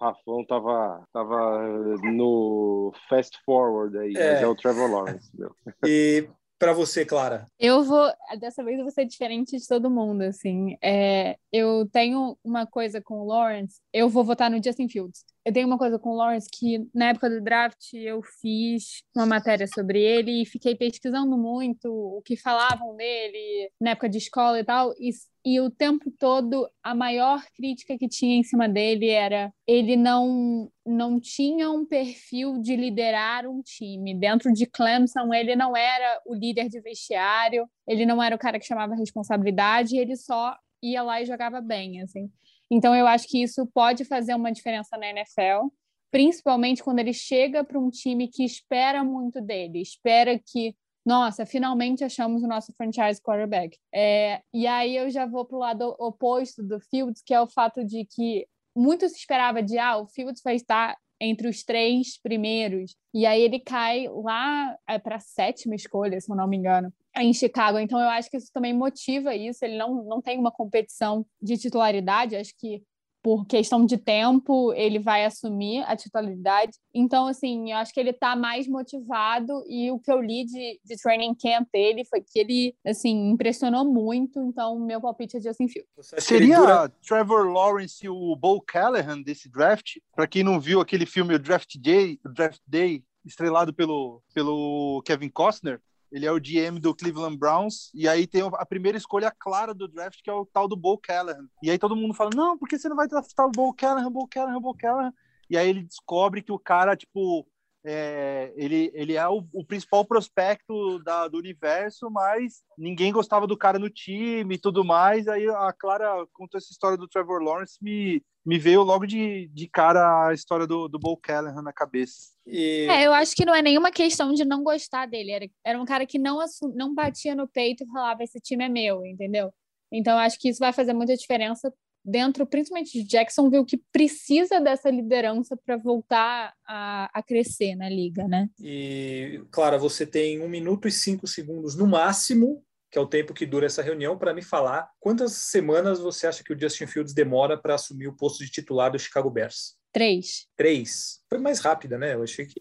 Rafão tava, tava no fast forward aí, é. mas é o Trevor Lawrence. Meu. E para você, Clara? Eu vou, dessa vez eu vou ser diferente de todo mundo, assim. É, eu tenho uma coisa com o Lawrence, eu vou votar no Justin Fields. Eu tenho uma coisa com o Lawrence que na época do draft eu fiz uma matéria sobre ele e fiquei pesquisando muito o que falavam dele na época de escola e tal. E, e o tempo todo a maior crítica que tinha em cima dele era ele não não tinha um perfil de liderar um time. Dentro de Clemson, ele não era o líder de vestiário, ele não era o cara que chamava responsabilidade, ele só ia lá e jogava bem, assim. Então, eu acho que isso pode fazer uma diferença na NFL, principalmente quando ele chega para um time que espera muito dele, espera que, nossa, finalmente achamos o nosso franchise quarterback. É, e aí eu já vou para o lado oposto do Fields, que é o fato de que muito se esperava de, ah, o Fields vai estar entre os três primeiros. E aí ele cai lá é, para a sétima escolha, se eu não me engano em Chicago. Então, eu acho que isso também motiva isso. Ele não, não tem uma competição de titularidade. Acho que por questão de tempo ele vai assumir a titularidade. Então, assim, eu acho que ele está mais motivado e o que eu li de, de training camp dele foi que ele, assim, impressionou muito. Então, meu palpite é Justin Fields. Seria dura... Trevor Lawrence e o Bo Callahan desse draft? Para quem não viu aquele filme o Draft Day, o Draft Day estrelado pelo, pelo Kevin Costner, ele é o GM do Cleveland Browns, e aí tem a primeira escolha clara do draft, que é o tal do Bo Callahan. E aí todo mundo fala, não, por que você não vai draftar o Bo Callahan, Bo Callahan, Bo Callahan? E aí ele descobre que o cara, tipo, é, ele, ele é o, o principal prospecto da, do universo, mas ninguém gostava do cara no time e tudo mais. Aí a Clara contou essa história do Trevor Lawrence, me, me veio logo de, de cara a história do, do Bo Callahan na cabeça. E... É, eu acho que não é nenhuma questão de não gostar dele. Era, era um cara que não, não batia no peito e falava: esse time é meu, entendeu? Então, acho que isso vai fazer muita diferença dentro, principalmente de Jacksonville, que precisa dessa liderança para voltar a, a, crescer na liga, né? E, Clara, você tem um minuto e cinco segundos no máximo, que é o tempo que dura essa reunião, para me falar quantas semanas você acha que o Justin Fields demora para assumir o posto de titular do Chicago Bears? Três. Três. Foi mais rápida, né? Eu achei que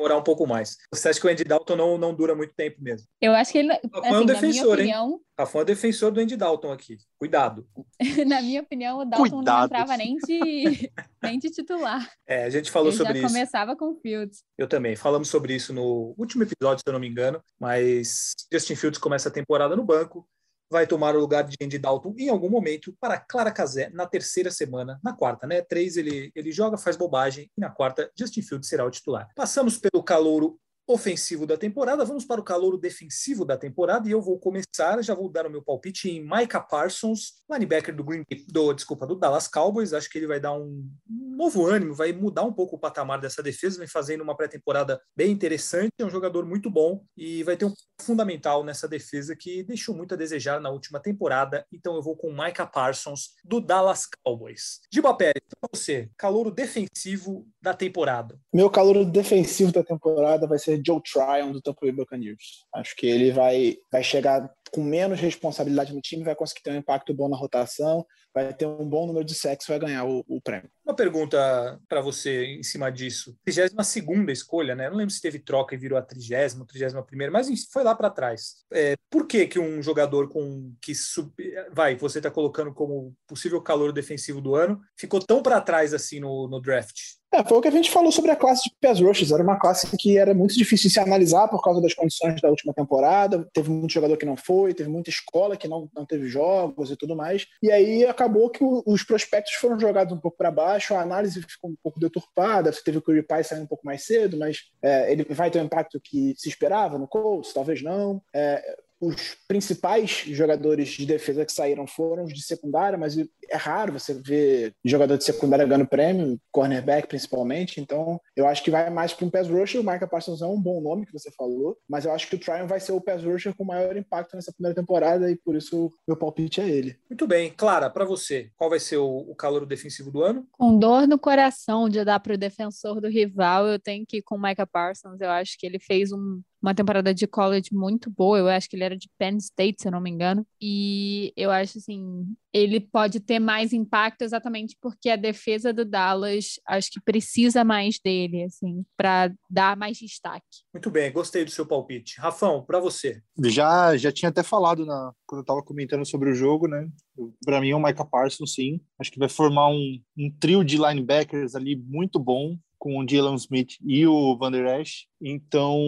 demorar um pouco mais. Você acha que o Andy Dalton não, não dura muito tempo mesmo? Eu acho que ele. Rafa assim, é um defensor, opinião... hein? Rafa é um defensor do Andy Dalton aqui. Cuidado. [laughs] na minha opinião, o Dalton Cuidado. não entrava nem de, [laughs] nem de titular. É, a gente falou ele sobre já isso. começava com Fields. Eu também. Falamos sobre isso no último episódio, se eu não me engano. Mas Justin Fields começa a temporada no banco vai tomar o lugar de Andy Dalton em algum momento para Clara Casé na terceira semana, na quarta, né? Três ele, ele joga, faz bobagem, e na quarta Justin Fields será o titular. Passamos pelo calouro ofensivo da temporada. Vamos para o calouro defensivo da temporada e eu vou começar, já vou dar o meu palpite em Micah Parsons, linebacker do Green do, desculpa, do Dallas Cowboys. Acho que ele vai dar um novo ânimo, vai mudar um pouco o patamar dessa defesa, vem fazendo uma pré-temporada bem interessante, é um jogador muito bom e vai ter um fundamental nessa defesa que deixou muito a desejar na última temporada. Então eu vou com Micah Parsons do Dallas Cowboys. Giba Pérez, para você, calouro defensivo da temporada. Meu calouro defensivo da temporada vai ser Joe Tryon do Tampa Bay Buccaneers. Acho que ele vai, vai chegar com menos responsabilidade no time, vai conseguir ter um impacto bom na rotação, vai ter um bom número de sexos, vai ganhar o, o prêmio. Uma pergunta para você em cima disso. 32 escolha, né? Não lembro se teve troca e virou a 30, 31, mas foi lá para trás. É, por que, que um jogador com que sub... vai, você está colocando como possível calor defensivo do ano, ficou tão para trás assim no, no draft? É, foi o que a gente falou sobre a classe de pass rushers. Era uma classe que era muito difícil de se analisar por causa das condições da última temporada. Teve muito jogador que não foi, teve muita escola que não, não teve jogos e tudo mais. E aí acabou que o, os prospectos foram jogados um pouco para baixo, a análise ficou um pouco deturpada. Você teve o Curry Pie saindo um pouco mais cedo, mas é, ele vai ter o impacto que se esperava no Colts, talvez não. É, os principais jogadores de defesa que saíram foram os de secundária, mas é raro você ver jogador de secundária ganhando prêmio, cornerback principalmente, então eu acho que vai mais para um pass rusher, o Micah Parsons é um bom nome que você falou, mas eu acho que o Tryon vai ser o pass rusher com maior impacto nessa primeira temporada e por isso meu palpite é ele. Muito bem. Clara, para você, qual vai ser o, o calor defensivo do ano? Com dor no coração de dar para o defensor do rival, eu tenho que ir com o Micah Parsons, eu acho que ele fez um uma temporada de college muito boa. Eu acho que ele era de Penn State, se eu não me engano. E eu acho assim, ele pode ter mais impacto exatamente porque a defesa do Dallas acho que precisa mais dele, assim, para dar mais destaque. Muito bem, gostei do seu palpite. Rafão, para você. Já já tinha até falado na quando eu estava comentando sobre o jogo, né? Para mim é o Micah Parsons, sim. Acho que vai formar um, um trio de linebackers ali muito bom com o Dylan Smith e o Van Der Esch. Então,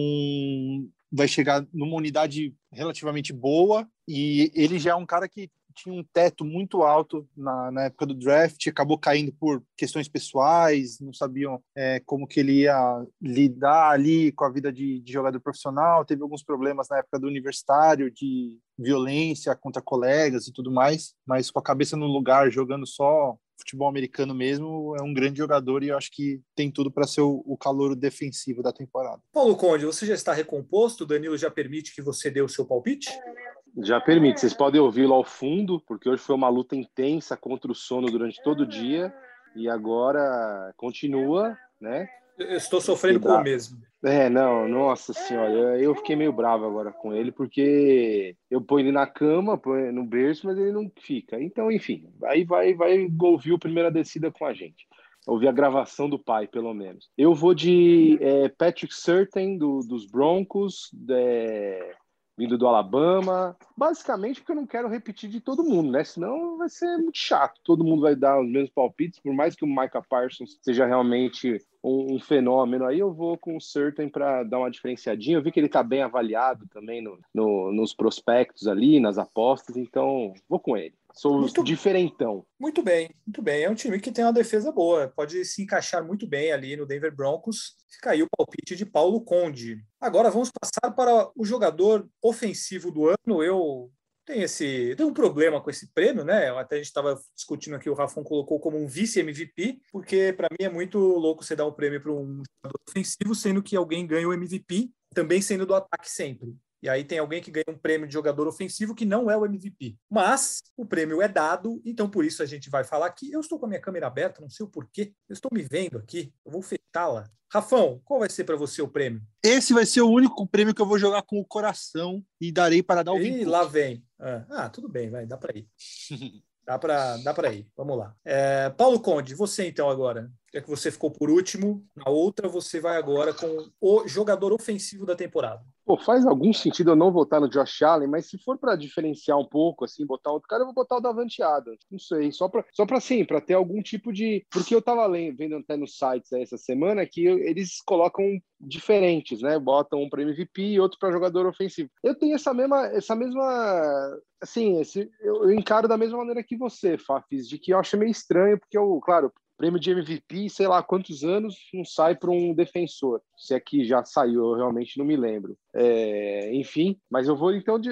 vai chegar numa unidade relativamente boa e ele já é um cara que tinha um teto muito alto na, na época do draft, acabou caindo por questões pessoais, não sabiam é, como que ele ia lidar ali com a vida de, de, jogador profissional, teve alguns problemas na época do universitário, de violência contra colegas e tudo mais, mas com a cabeça no lugar, jogando só futebol americano mesmo, é um grande jogador e eu acho que tem tudo para ser o, o calor defensivo da temporada. Paulo Conde, você já está recomposto? O Danilo já permite que você dê o seu palpite? Já permite. Vocês podem ouvi-lo ao fundo, porque hoje foi uma luta intensa contra o sono durante todo o dia e agora continua, né? Eu estou sofrendo com o mesmo. É, não, nossa senhora, eu fiquei meio bravo agora com ele, porque eu ponho ele na cama, ponho no berço, mas ele não fica. Então, enfim, aí vai, vai ouvir a primeira descida com a gente. Ouvir a gravação do pai, pelo menos. Eu vou de é, Patrick Surtain, do, dos Broncos, é, vindo do Alabama, basicamente porque eu não quero repetir de todo mundo, né? Senão vai ser muito chato. Todo mundo vai dar os mesmos palpites, por mais que o Micah Parsons seja realmente um, um fenômeno. Aí eu vou com o Certain para dar uma diferenciadinha. Eu vi que ele está bem avaliado também no, no, nos prospectos ali, nas apostas, então vou com ele. Sou muito, diferentão. Muito bem, muito bem. É um time que tem uma defesa boa, pode se encaixar muito bem ali no Denver Broncos. Fica aí o palpite de Paulo Conde. Agora vamos passar para o jogador ofensivo do ano. Eu tenho esse tenho um problema com esse prêmio, né? Até a gente estava discutindo aqui, o Rafão colocou como um vice-MVP, porque para mim é muito louco você dar um prêmio para um jogador ofensivo, sendo que alguém ganha o MVP, também sendo do ataque sempre. E aí tem alguém que ganha um prêmio de jogador ofensivo que não é o MVP. Mas o prêmio é dado, então por isso a gente vai falar aqui. Eu estou com a minha câmera aberta, não sei o porquê. Eu estou me vendo aqui. Eu vou fechá-la. Rafão, qual vai ser para você o prêmio? Esse vai ser o único prêmio que eu vou jogar com o coração e darei para dar o E lá vem. Ah, ah, tudo bem, vai, dá para ir. [laughs] Dá para dá ir. Vamos lá. É, Paulo Conde, você então agora. Já que você ficou por último, na outra você vai agora com o jogador ofensivo da temporada. Pô, faz algum sentido eu não votar no Josh Allen, mas se for para diferenciar um pouco, assim, botar outro cara, eu vou botar o Davante Adams. Não sei, só para só para sim, para ter algum tipo de, porque eu tava lendo, vendo até nos sites essa semana que eles colocam diferentes, né? Botam um para MVP e outro para jogador ofensivo. Eu tenho essa mesma essa mesma assim, esse, eu, eu encaro da mesma maneira que você, Fafis, de que eu acho meio estranho, porque eu, claro, prêmio de MVP, sei lá quantos anos, não sai para um defensor. Se aqui é já saiu, eu realmente não me lembro. É, enfim, mas eu vou então, de,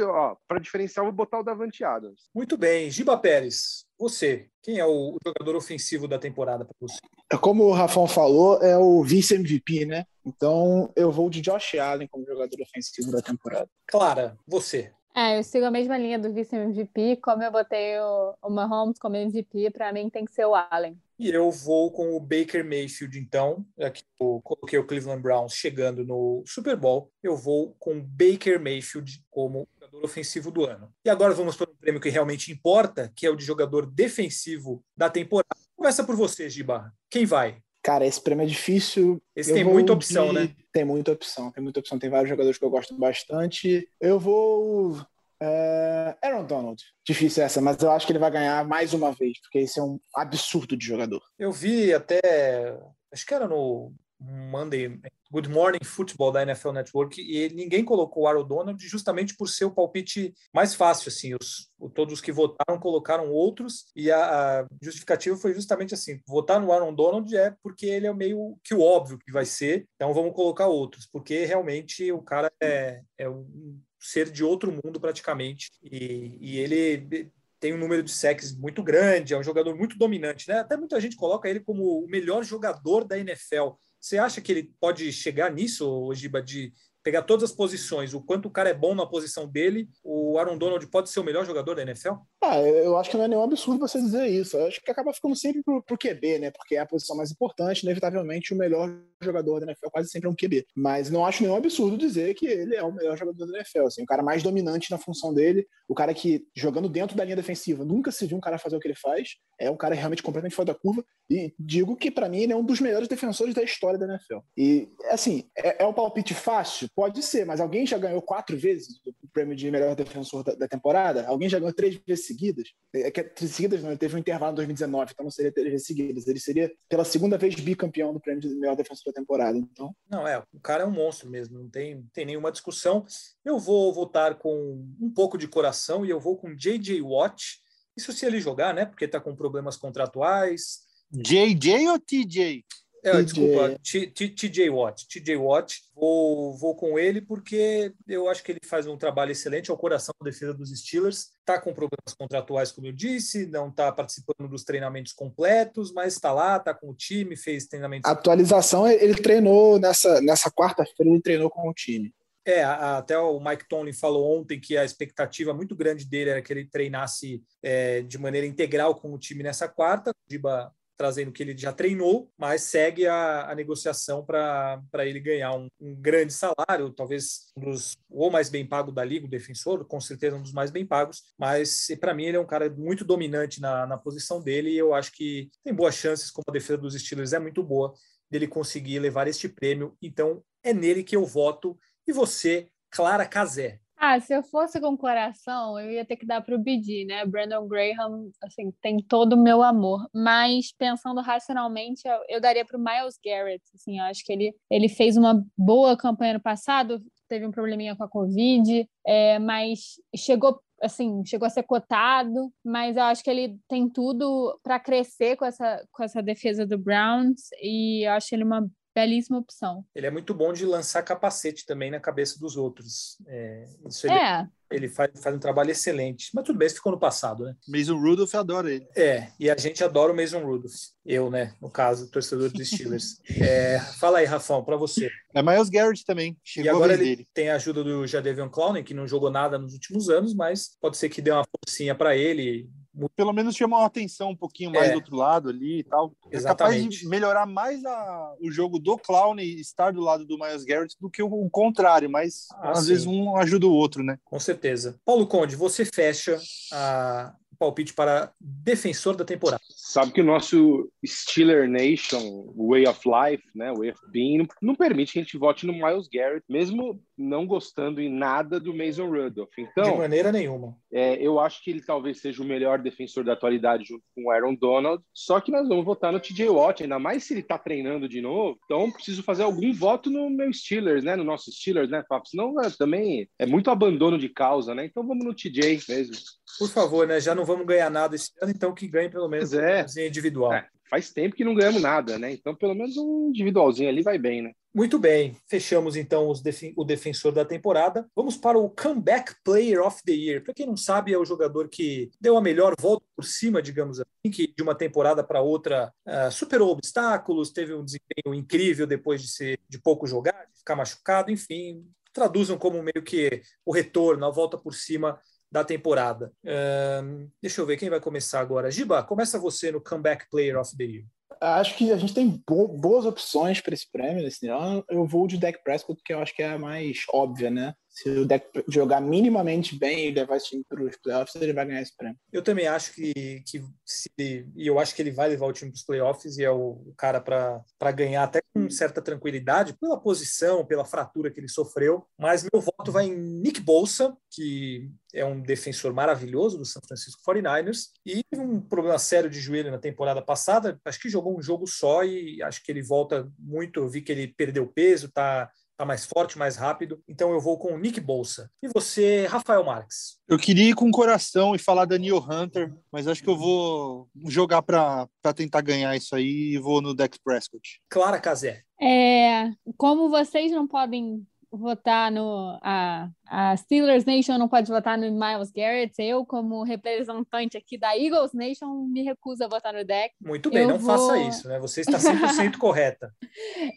para diferenciar, vou botar o Davante Adams. Muito bem. Giba Pérez, você, quem é o jogador ofensivo da temporada para você? É como o Rafão falou, é o vice-MVP, né? Então eu vou de Josh Allen como jogador ofensivo da temporada. Clara, você. É, eu sigo a mesma linha do vice-MVP. Como eu botei o, o Mahomes como MVP, para mim tem que ser o Allen. E eu vou com o Baker Mayfield, então. Aqui eu coloquei o Cleveland Browns chegando no Super Bowl. Eu vou com o Baker Mayfield como jogador ofensivo do ano. E agora vamos para um prêmio que realmente importa, que é o de jogador defensivo da temporada. Começa por você, Giba. Quem vai? Cara, esse prêmio é difícil. Esse eu tem muita opção, de... né? Tem muita opção, tem muita opção. Tem vários jogadores que eu gosto bastante. Eu vou. É... Aaron Donald. Difícil essa, mas eu acho que ele vai ganhar mais uma vez, porque esse é um absurdo de jogador. Eu vi até. Acho que era no Monday Good Morning Football da NFL Network e ninguém colocou o Aaron Donald justamente por ser o palpite mais fácil assim os, todos os que votaram colocaram outros e a, a, justificativa foi justamente assim votar no Aaron Donald é porque ele é meio que o óbvio que vai ser então vamos colocar outros porque realmente o cara é, é um ser de outro mundo praticamente e, e ele tem um número de sacks muito grande, é um jogador muito dominante, né? Até muita gente coloca ele como o melhor jogador da NFL. Você acha que ele pode chegar nisso, Ojiba, de pegar todas as posições, o quanto o cara é bom na posição dele, o Aaron Donald pode ser o melhor jogador da NFL? Ah, eu acho que não é nenhum absurdo você dizer isso. Eu acho que acaba ficando sempre pro, pro QB, né? Porque é a posição mais importante, inevitavelmente o melhor jogador da NFL quase sempre é um QB. Mas não acho nenhum absurdo dizer que ele é o melhor jogador da NFL, assim, o cara mais dominante na função dele, o cara que jogando dentro da linha defensiva, nunca se viu um cara fazer o que ele faz, é um cara realmente completamente fora da curva e digo que para mim ele é um dos melhores defensores da história da NFL. E assim, é, é um palpite fácil Pode ser, mas alguém já ganhou quatro vezes o prêmio de melhor defensor da, da temporada? Alguém já ganhou três vezes seguidas? É, é que três seguidas não, ele teve um intervalo em 2019, então não seria três vezes seguidas. Ele seria pela segunda vez bicampeão do prêmio de melhor defensor da temporada. Então, não é, o cara é um monstro mesmo, não tem, tem nenhuma discussão. Eu vou votar com um pouco de coração e eu vou com JJ Watt. Isso se ele jogar, né? Porque está com problemas contratuais. JJ ou TJ? É, desculpa, TJ Watt. TJ Watt, vou, vou com ele porque eu acho que ele faz um trabalho excelente, é o coração da defesa dos Steelers. Está com problemas contratuais, como eu disse, não está participando dos treinamentos completos, mas está lá, está com o time, fez treinamentos. atualização, ele treinou nessa, nessa quarta-feira, ele treinou com o time. É, até o Mike Tomlin falou ontem que a expectativa muito grande dele era que ele treinasse é, de maneira integral com o time nessa quarta. O Diba trazendo que ele já treinou, mas segue a, a negociação para ele ganhar um, um, grande salário, talvez um dos ou mais bem pago da liga, o defensor, com certeza um dos mais bem pagos, mas para mim ele é um cara muito dominante na, na posição dele e eu acho que tem boas chances, como a defesa dos Steelers é muito boa, dele conseguir levar este prêmio, então é nele que eu voto. E você, Clara Casé, ah, se eu fosse com coração, eu ia ter que dar para o BD, né? Brandon Graham, assim, tem todo o meu amor. Mas pensando racionalmente, eu, eu daria para o Miles Garrett. Assim, eu acho que ele, ele fez uma boa campanha no passado, teve um probleminha com a Covid, é, mas chegou assim, chegou a ser cotado, mas eu acho que ele tem tudo para crescer com essa, com essa defesa do Browns e eu acho ele uma belíssima opção. Ele é muito bom de lançar capacete também na cabeça dos outros. É, isso ele, é. ele faz, faz, um trabalho excelente. Mas tudo bem, isso ficou no passado, né? Mason Rudolph adora ele. É, e a gente adora o Mason Rudolph. Eu, né? No caso, torcedor dos Steelers. [laughs] é, fala aí, Rafão, para você. É Miles Garrett também. Chegou e agora ele dele. tem a ajuda do Jadevion Clowney, que não jogou nada nos últimos anos, mas pode ser que dê uma forcinha para ele pelo menos chamar a atenção um pouquinho mais é. do outro lado ali e tal. Exatamente. É capaz de melhorar mais a, o jogo do Clown e estar do lado do Miles Garrett do que o, o contrário, mas ah, às sim. vezes um ajuda o outro, né? Com certeza. Paulo Conde, você fecha a, palpite para defensor da temporada. Sabe que o nosso Steeler Nation, Way of Life, né, Way of Being, não permite que a gente vote no Miles Garrett, mesmo não gostando em nada do Mason Rudolph. Então, de maneira nenhuma. É, eu acho que ele talvez seja o melhor defensor da atualidade junto com o Aaron Donald. Só que nós vamos votar no TJ Watt, ainda mais se ele está treinando de novo. Então, preciso fazer algum voto no meu Steelers, né, no nosso Steelers, né, Papo? Senão é, também é muito abandono de causa, né? Então, vamos no TJ mesmo. Por favor, né? Já não vamos ganhar nada esse ano, então que ganhe pelo menos é. individual. É. faz tempo que não ganhamos nada, né? Então, pelo menos um individualzinho ali vai bem, né? Muito bem, fechamos então def o defensor da temporada. Vamos para o Comeback Player of the Year. Para quem não sabe, é o jogador que deu a melhor volta por cima, digamos assim, que de uma temporada para outra uh, superou obstáculos, teve um desempenho incrível depois de ser de pouco jogar, de ficar machucado, enfim, traduzam como meio que o retorno, a volta por cima da temporada. Uh, deixa eu ver quem vai começar agora. Giba, começa você no Comeback Player of the Year acho que a gente tem bo boas opções para esse prêmio ano. Eu vou de Deck Prescott, que eu acho que é a mais óbvia, né? Se o deck jogar minimamente bem e levar esse time para os playoffs, ele vai ganhar esse prêmio. Eu também acho que, que se, e eu acho que ele vai levar o time para os playoffs e é o, cara para ganhar até com certa tranquilidade pela posição, pela fratura que ele sofreu. Mas meu voto vai em Nick Bolsa, que é um defensor maravilhoso do San Francisco 49ers e teve um problema sério de joelho na temporada passada. Acho que jogou um jogo só e acho que ele volta muito. Eu vi que ele perdeu peso, está tá mais forte, mais rápido. Então eu vou com o Nick Bolsa. E você, Rafael Marques? Eu queria ir com o coração e falar Daniel Hunter, mas acho que eu vou jogar para tentar ganhar isso aí e vou no Dex Prescott. Clara Casé. É, como vocês não podem votar no. A, a Steelers Nation não pode votar no Miles Garrett. Eu, como representante aqui da Eagles Nation, me recuso a votar no deck. Muito bem, eu não vou... faça isso, né? Você está 100% [laughs] correta.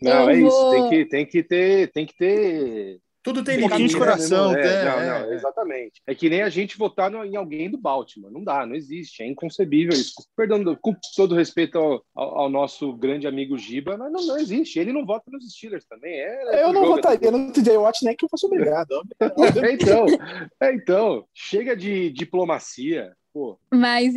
Não, eu é vou... isso. Tem que, tem que ter. Tem que ter tudo tem um limite. de coração, né? é, não, não, é. exatamente. É que nem a gente votar no, em alguém do Baltimore. Não dá, não existe. É inconcebível isso. Perdão, com todo respeito ao, ao, ao nosso grande amigo Giba, mas não, não, existe. Ele não vota nos Steelers também. É, é eu não votaria no TJ Watt nem que eu fosse obrigado. [laughs] é, então, é, então, chega de diplomacia. Pô. Mas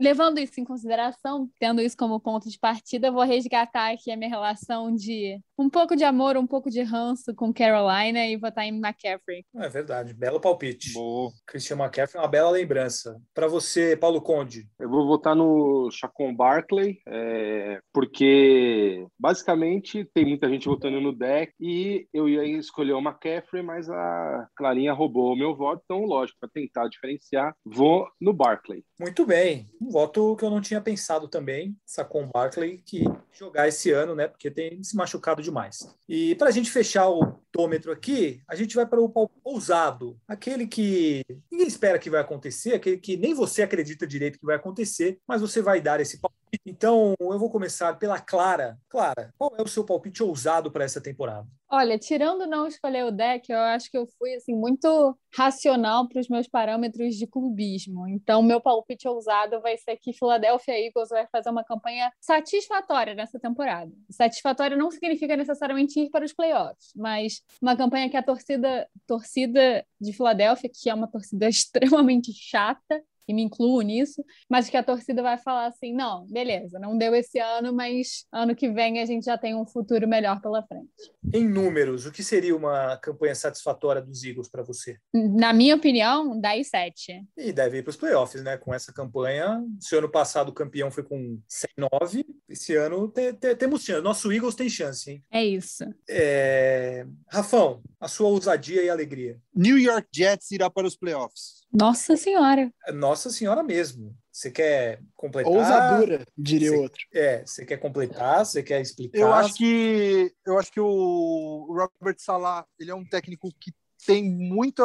levando isso em consideração, tendo isso como ponto de partida, eu vou resgatar aqui a minha relação de um pouco de amor, um pouco de ranço com Carolina e votar em McCaffrey. É verdade, belo palpite. Boa. Christian McCaffrey, uma bela lembrança. Para você, Paulo Conde. Eu vou votar no Chacon Barkley, é, porque basicamente tem muita gente votando no deck e eu ia escolher o McCaffrey, mas a Clarinha roubou o meu voto, então lógico, para tentar diferenciar, vou no Barkley. Muito bem. Um voto que eu não tinha pensado também, Sacon Barkley, que jogar esse ano, né? Porque tem se machucado demais. E para a gente fechar o tômetro aqui, a gente vai para o ousado, aquele que ninguém espera que vai acontecer, aquele que nem você acredita direito que vai acontecer, mas você vai dar esse palpite. Então, eu vou começar pela Clara. Clara, qual é o seu palpite ousado para essa temporada? Olha, tirando não escolher o deck, eu acho que eu fui assim muito racional para os meus parâmetros de clubismo. Então, meu palpite ousado vai ser que Philadelphia Eagles vai fazer uma campanha satisfatória nessa temporada. Satisfatória não significa necessariamente ir para os playoffs, mas uma campanha que a torcida, torcida de Filadélfia, que é uma torcida [laughs] extremamente chata, e me incluo nisso, mas que a torcida vai falar assim: não, beleza, não deu esse ano, mas ano que vem a gente já tem um futuro melhor pela frente. Em números, o que seria uma campanha satisfatória dos Eagles para você? Na minha opinião, 10 7. E deve ir para os playoffs, né? Com essa campanha. Se ano passado o campeão foi com 9, esse ano te, te, temos chance. Nosso Eagles tem chance, hein? É isso. É... Rafão, a sua ousadia e alegria. New York Jets irá para os playoffs. Nossa Senhora. Nossa Senhora mesmo. Você quer completar? Ousadura, diria você, outro. É, você quer completar, você quer explicar? Eu acho que eu acho que o Robert Salah, ele é um técnico que tem muita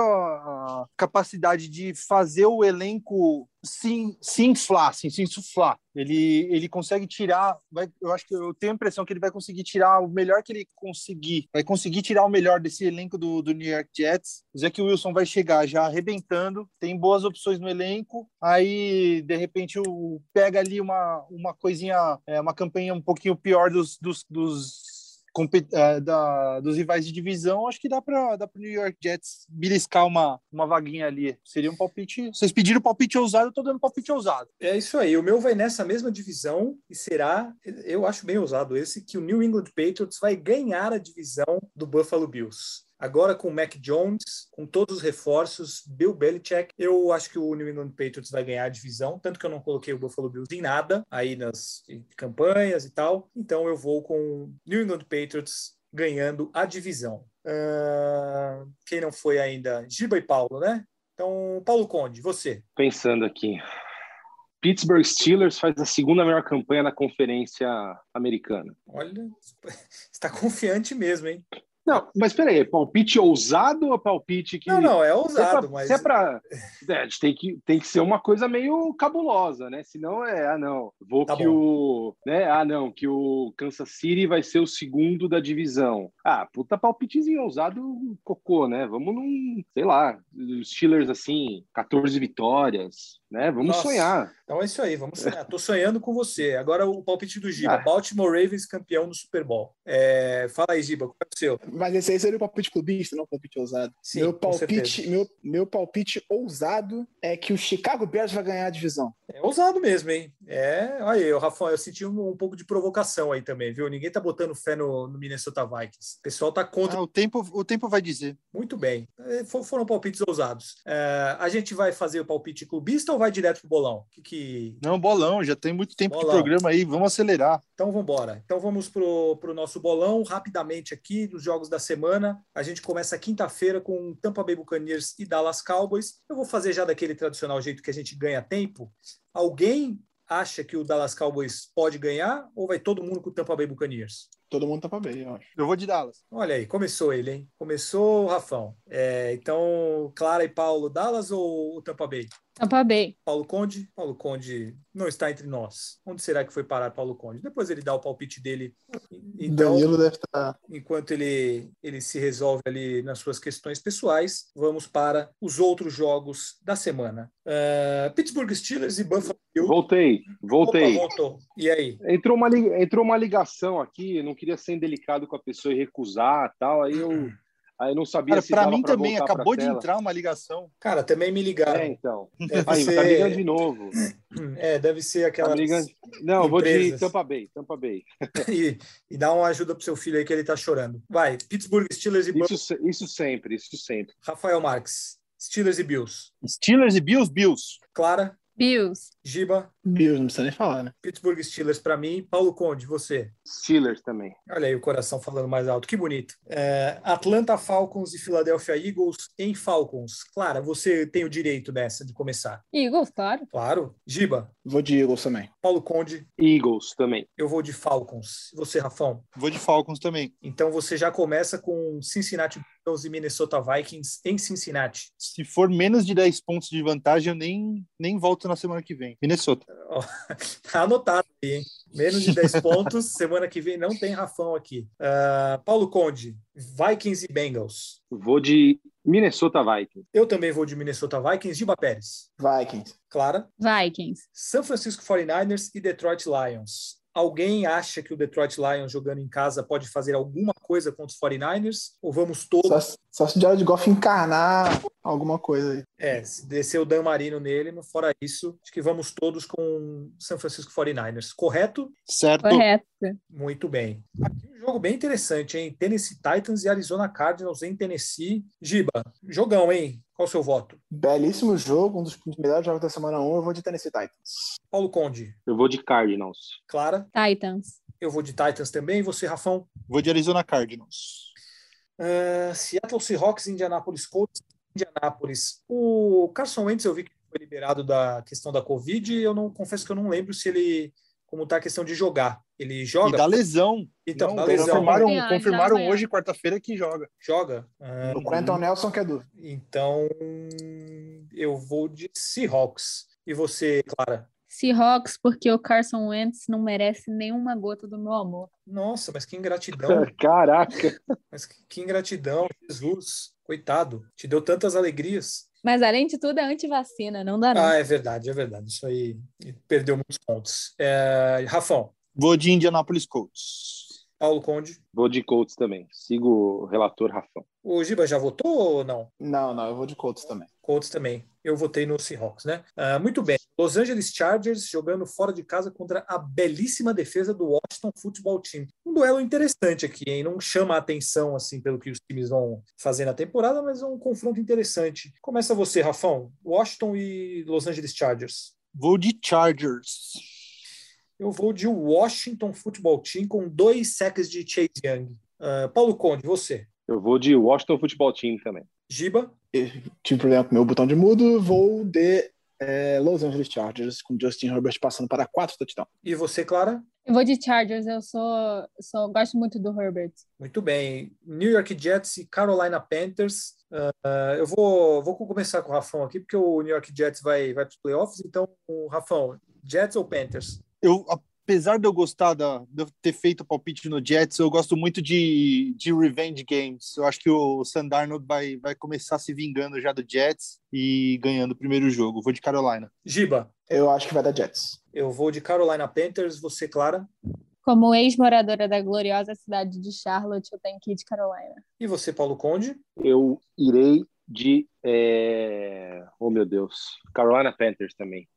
capacidade de fazer o elenco se, se inflar, assim, se insuflar. Ele, ele consegue tirar, vai, eu acho que eu tenho a impressão que ele vai conseguir tirar o melhor que ele conseguir, vai conseguir tirar o melhor desse elenco do, do New York Jets. O Zach Wilson vai chegar já arrebentando, tem boas opções no elenco, aí de repente o, pega ali uma, uma coisinha, é, uma campanha um pouquinho pior dos, dos, dos da, dos rivais de divisão, acho que dá para dá o New York Jets beliscar uma, uma vaguinha ali. Seria um palpite. Vocês pediram palpite ousado, eu tô dando palpite ousado. É isso aí. O meu vai nessa mesma divisão e será, eu acho bem ousado esse, que o New England Patriots vai ganhar a divisão do Buffalo Bills. Agora com o Mac Jones, com todos os reforços, Bill Belichick, eu acho que o New England Patriots vai ganhar a divisão, tanto que eu não coloquei o Buffalo Bills em nada aí nas campanhas e tal. Então eu vou com o New England Patriots ganhando a divisão. Uh, quem não foi ainda? Giba e Paulo, né? Então, Paulo Conde, você. Pensando aqui. Pittsburgh Steelers faz a segunda melhor campanha da conferência americana. Olha, [laughs] está confiante mesmo, hein? Não, mas peraí, é palpite ousado ou é palpite que. Não, não, é Se é ousado, pra- mas. É pra. É, tem que, tem que ser uma coisa meio cabulosa, né? Senão é, ah, não, vou Tá que bom. o. Né? Ah, não, que o Kansas City vai ser o segundo da divisão. Ah, puta palpitezinho ousado, cocô, né? Vamos num, sei lá, Steelers assim, 14 vitórias, né? Vamos Nossa. sonhar. Então é isso aí, vamos sonhar. Tô sonhando com você. Agora o palpite do Giba. Ah. Baltimore Ravens campeão no Super Bowl. É, Fala aí, Giba, qual é o seu? Mas esse aí seria o palpite clubista, não o palpite ousado. Sim, meu, palpite, meu, meu palpite ousado é que o Chicago Bears vai ganhar a divisão. É ousado mesmo, hein? É, olha aí, Rafael, eu senti um, um pouco de provocação aí também, viu? Ninguém tá botando fé no, no Minnesota Vikings. O pessoal tá contra. Ah, o, tempo, o tempo vai dizer. Muito bem. É, for- Foram palpites ousados. É, a gente vai fazer o palpite clubista ou vai direto pro bolão? Que que... Não, bolão, já tem muito tempo Bolão. de programa aí, vamos acelerar. Então vamos embora. Então vamos pro, pro nosso bolão rapidamente aqui dos jogos da semana. A gente começa quinta-feira com Tampa Bay Buccaneers e Dallas Cowboys. Eu vou fazer já daquele tradicional jeito que a gente ganha tempo. Alguém acha que o Dallas Cowboys pode ganhar ou vai todo mundo com o Tampa Bay Buccaneers? Todo mundo tá pra bem, eu acho. Eu vou de Dallas. Olha aí, começou ele, hein? Começou o Rafão. É, então, Clara e Paulo, Dallas ou o Tampa Bay? Tampa Bay. Paulo Conde? Paulo Conde não está entre nós. Onde será que foi parar Paulo Conde? Depois ele dá o palpite dele. Então, Danilo deve estar. enquanto ele, ele se resolve ali nas suas questões pessoais, vamos para os outros jogos da semana. Ah, Pittsburgh Steelers e Buffalo. Voltei, voltei. Opa, voltou. E aí? Entrou uma, entrou uma ligação aqui, eu não queria ser indelicado com a pessoa e recusar tal, aí eu, [clears throat] aí eu não sabia Cara, se pra dava mim pra também, acabou de tela. entrar uma ligação. Cara, também me ligaram. É, então. Deve Aí, ser- tá ligando de novo. [clears throat] É, deve ser Tá aquela. me ligando. Não, eu vou de empresas. Tampa Bay, Tampa Bay. [laughs] e, e dá uma ajuda pro seu filho aí que ele tá chorando. Vai, Pittsburgh Steelers e Buffalo. Isso, isso sempre, isso sempre. Rafael Marques, Steelers e Bills. Steelers e Bills, Bills. Clara, Bills. Giba, Bills, não precisa nem falar, né? Pittsburgh Steelers para mim. Paulo Conde, você. Steelers também. Olha aí o coração falando mais alto, que bonito. É, Atlanta Falcons e Philadelphia Eagles em Falcons. Clara, você tem o direito nessa de começar. Eagles, claro. Claro. Giba, Vou de Eagles também. Paulo Conde, Eagles também. eu vou de Falcons. Você, Rafão? Vou de Falcons também. Então você já começa com Cincinnati Bengals e Minnesota Vikings em Cincinnati. Se for menos de 10 pontos de vantagem, eu nem, nem volto na semana que vem. Minnesota. Ó, [laughs] tá anotado aí, hein? Menos de 10 pontos. Semana que vem não tem Rafão aqui. Ah, Paulo Conde, Vikings e Bengals. Vou de Minnesota Vikings. Eu também vou de Minnesota Vikings. Giba Pérez. Vikings. Clara. Vikings. São Francisco 49ers e Detroit Lions. Alguém acha que o Detroit Lions jogando em casa pode fazer alguma coisa contra os 49ers? Ou vamos todos? Só, só se o Jared Goff encarnar alguma coisa aí. É, se descer o Dan Marino nele, mas fora isso, acho que vamos todos com São Francisco 49ers. Correto? Certo? Correto. Muito bem. Aqui um jogo bem interessante, hein? Tennessee Titans e Arizona Cardinals em Tennessee. Giba, jogão, hein? Qual o seu voto? Belíssimo jogo, um dos melhores jogos da semana 1. Eu vou de Tennessee Titans. Paulo Conde. Eu vou de Cardinals. Clara, Titans. eu vou de Titans também. E você, Rafão? Vou de Arizona Cardinals. Uh, Seattle Seahawks, Indianapolis Colts, Indianapolis. O Carson Wentz eu vi que foi liberado da questão da Covid. Eu não confesso que eu não lembro se ele como está a questão de jogar. Ele E joga? da lesão. Então, Não, da lesão. confirmaram Amanhã, confirmaram hoje, quarta-feira, que joga. Joga? Ah, O Quentin Nelson que é dúvida. então eu vou de Seahawks. E você, Clara? Seahawks, porque o Carson Wentz não merece nenhuma gota do meu amor. Nossa, mas que ingratidão. [laughs] Caraca. Mas que, que ingratidão, Jesus. Coitado. Te deu tantas alegrias. Mas além de tudo, é antivacina, não dá não. Ah, é verdade, é verdade. Isso aí perdeu muitos pontos. É, Rafão, Vou de Indianapolis Colts. Paulo Conde. Vou de Colts também. Sigo o relator Rafão. O Giba já votou ou não? Não, não, eu vou de Colts também. Colts também. Eu votei no Seahawks, né? Ah, muito bem. Los Angeles Chargers jogando fora de casa contra a belíssima defesa do Washington Football Team. Um duelo interessante aqui, hein? Não chama a atenção, assim, pelo que os times vão fazer na temporada, mas é um confronto interessante. Começa você, Rafão. Washington e Los Angeles Chargers. Vou de Chargers. Eu vou de Washington Football Team com dois sacks de Chase Young. Ah, Paulo Conde, você. Eu vou de Washington Football Team também. Giba, Eu tive problema com o meu botão de mudo, vou de é Los Angeles Chargers, com Justin Herbert passando para quatro touchdowns. E você, Clara? Eu vou de Chargers, eu sou, sou gosto muito do Herbert. Muito bem. New York Jets e Carolina Panthers. Uh, eu vou, vou começar com o Rafão aqui, porque o New York Jets vai, vai para os playoffs. Então, o Rafão, Jets ou Panthers? Eu, apesar de eu gostar da, de eu ter feito o palpite no Jets, eu gosto muito de, de revenge games. Eu acho que o Sandarnold vai, vai começar se vingando já do Jets e ganhando o primeiro jogo. Vou de Carolina. Giba? Eu acho que vai dar Jets. Eu vou de Carolina Panthers. Você, Clara? Como ex-moradora da gloriosa cidade de Charlotte, eu tenho que ir de Carolina. E você, Paulo Conde? Eu irei de. É... Oh, meu Deus. Carolina Panthers também.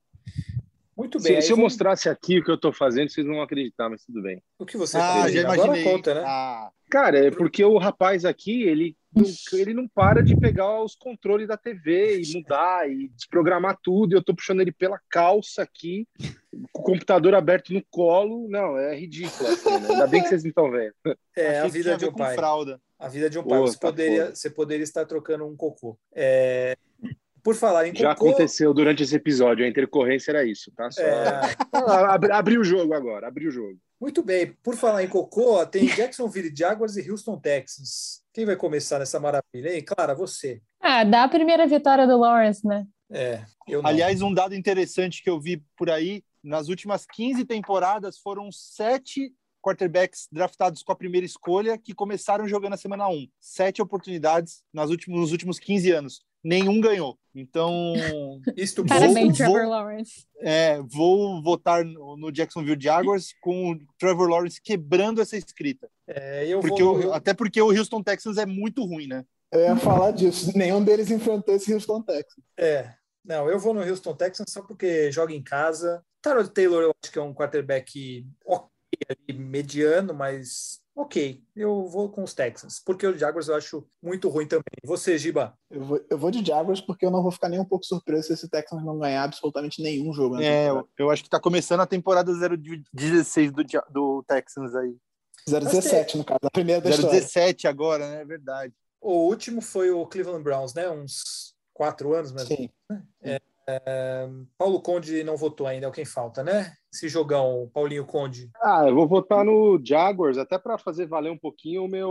Muito bem. Se, se eu vamos... mostrasse aqui o que eu estou fazendo, vocês não vão acreditar, mas tudo bem. O que você ah, fez? já imaginei. Agora conta, né? Ah. Cara, é porque o rapaz aqui, ele não, ele não para de pegar os controles da TV e mudar e desprogramar tudo. E eu estou puxando ele pela calça aqui, com o computador aberto no colo. Não, é ridículo. Assim, né? Ainda bem que vocês não estão vendo. [laughs] É a vida de um pai. Fralda. A vida de um pai. Pô, você, tá poderia, você poderia estar trocando um cocô. É... Por falar em Já cocô... aconteceu durante esse episódio, a intercorrência era isso, tá? Só... É... abri o jogo agora, abri o jogo. Muito bem. Por falar em cocô, tem Jacksonville Jaguars e Houston Texans. Quem vai começar nessa maravilha, hein? Clara, você. Ah, dá a primeira vitória do Lawrence, né? É. Aliás, um dado interessante que eu vi por aí, nas últimas 15 temporadas foram sete quarterbacks draftados com a primeira escolha que começaram jogando a semana 1. Sete oportunidades nas últimos, nos últimos 15 anos nenhum ganhou. Então, [laughs] isto Parabéns, vou, Trevor Lawrence. É, vou votar no, no, Jacksonville Jaguars com o Trevor Lawrence quebrando essa escrita. É, eu porque vou... o, até porque o Houston Texans é muito ruim, né? Eu ia falar disso. Nenhum deles enfrentou esse Houston Texans. É. Não, eu vou no Houston Texans só porque joga em casa. Tarot Taylor, eu acho que é um quarterback ok, mediano, mas ok, eu vou com os Texans, porque o Jaguars eu acho muito ruim também. Você, Giba? Eu vou, eu vou de Jaguars porque eu não vou ficar nem um pouco surpreso se esse Texans não ganhar absolutamente nenhum jogo. É, eu, eu, acho que tá começando a temporada 016 do, do Texans aí. 017, no caso, a primeira da 017 agora, né? É verdade. O último foi o Cleveland Browns, né? Uns quatro anos, mas. Sim. É, é, Paulo Conde não votou ainda, é o quem falta, né? Esse jogão, Paulinho Conde. Ah, eu vou votar no Jaguars, até para fazer valer um pouquinho o meu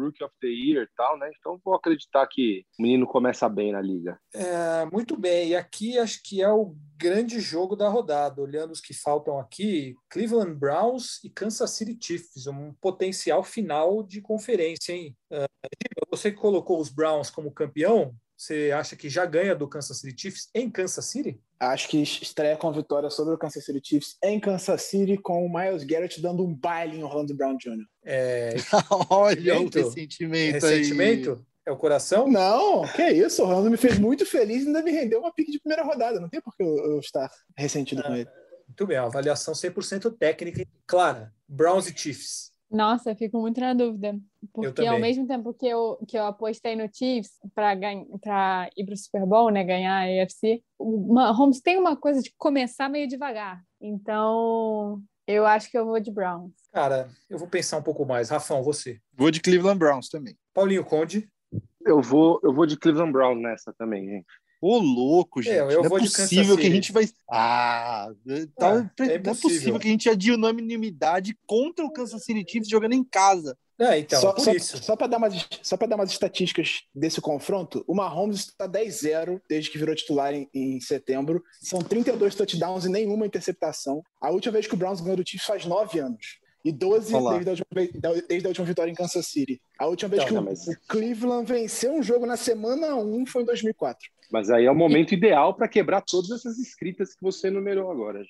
Rookie of the Year e tal, né? Então vou acreditar que o menino começa bem na liga. É, muito bem, e aqui acho que é o grande jogo da rodada. Olhando os que faltam aqui, Cleveland Browns e Kansas City Chiefs, um potencial final de conferência, hein? Uh, você que colocou os Browns como campeão, você acha que já ganha do Kansas City Chiefs em Kansas City? Acho que estreia com vitória sobre o Kansas City Chiefs em Kansas City, com o Miles Garrett dando um baile em Orlando Brown Jr. É... [laughs] Olha o ressentimento, ressentimento? Aí. É o coração? Não, que isso. O Orlando me fez muito feliz e ainda me rendeu uma pique de primeira rodada. Não tem por que eu, eu estar ressentido com ele. Muito bem, avaliação 100% técnica e clara. Browns e Chiefs. Nossa, eu fico muito na dúvida. Porque ao mesmo tempo que eu, que eu apostei no Chiefs para ir para o Super Bowl, né, ganhar a AFC, o Mahomes tem uma coisa de começar meio devagar. Então, eu acho que eu vou de Browns. Cara, eu vou pensar um pouco mais. Rafão, você? Vou de Cleveland Browns também. Paulinho Conde? Eu vou, eu vou de Cleveland Browns nessa também, gente. Ô, louco, gente. É, eu não é possível que a gente vai. Ah, tá... é, é não é possível que a gente adie unanimidade contra o Kansas City Chiefs jogando em casa. É, então, só, por só. Só para dar, umas, só dar umas estatísticas desse confronto, o Mahomes está 10-0 desde que virou titular em, em, setembro. São 32 touchdowns e nenhuma interceptação. A última vez que o Browns ganhou do Chiefs faz nove anos. E 12 desde a, última, desde a, última, vitória em Kansas City. A última vez então, que o, mas... o Cleveland venceu um jogo na semana 1 foi em 2004. Mas aí é o momento ideal para quebrar todas essas escritas que você enumerou agora,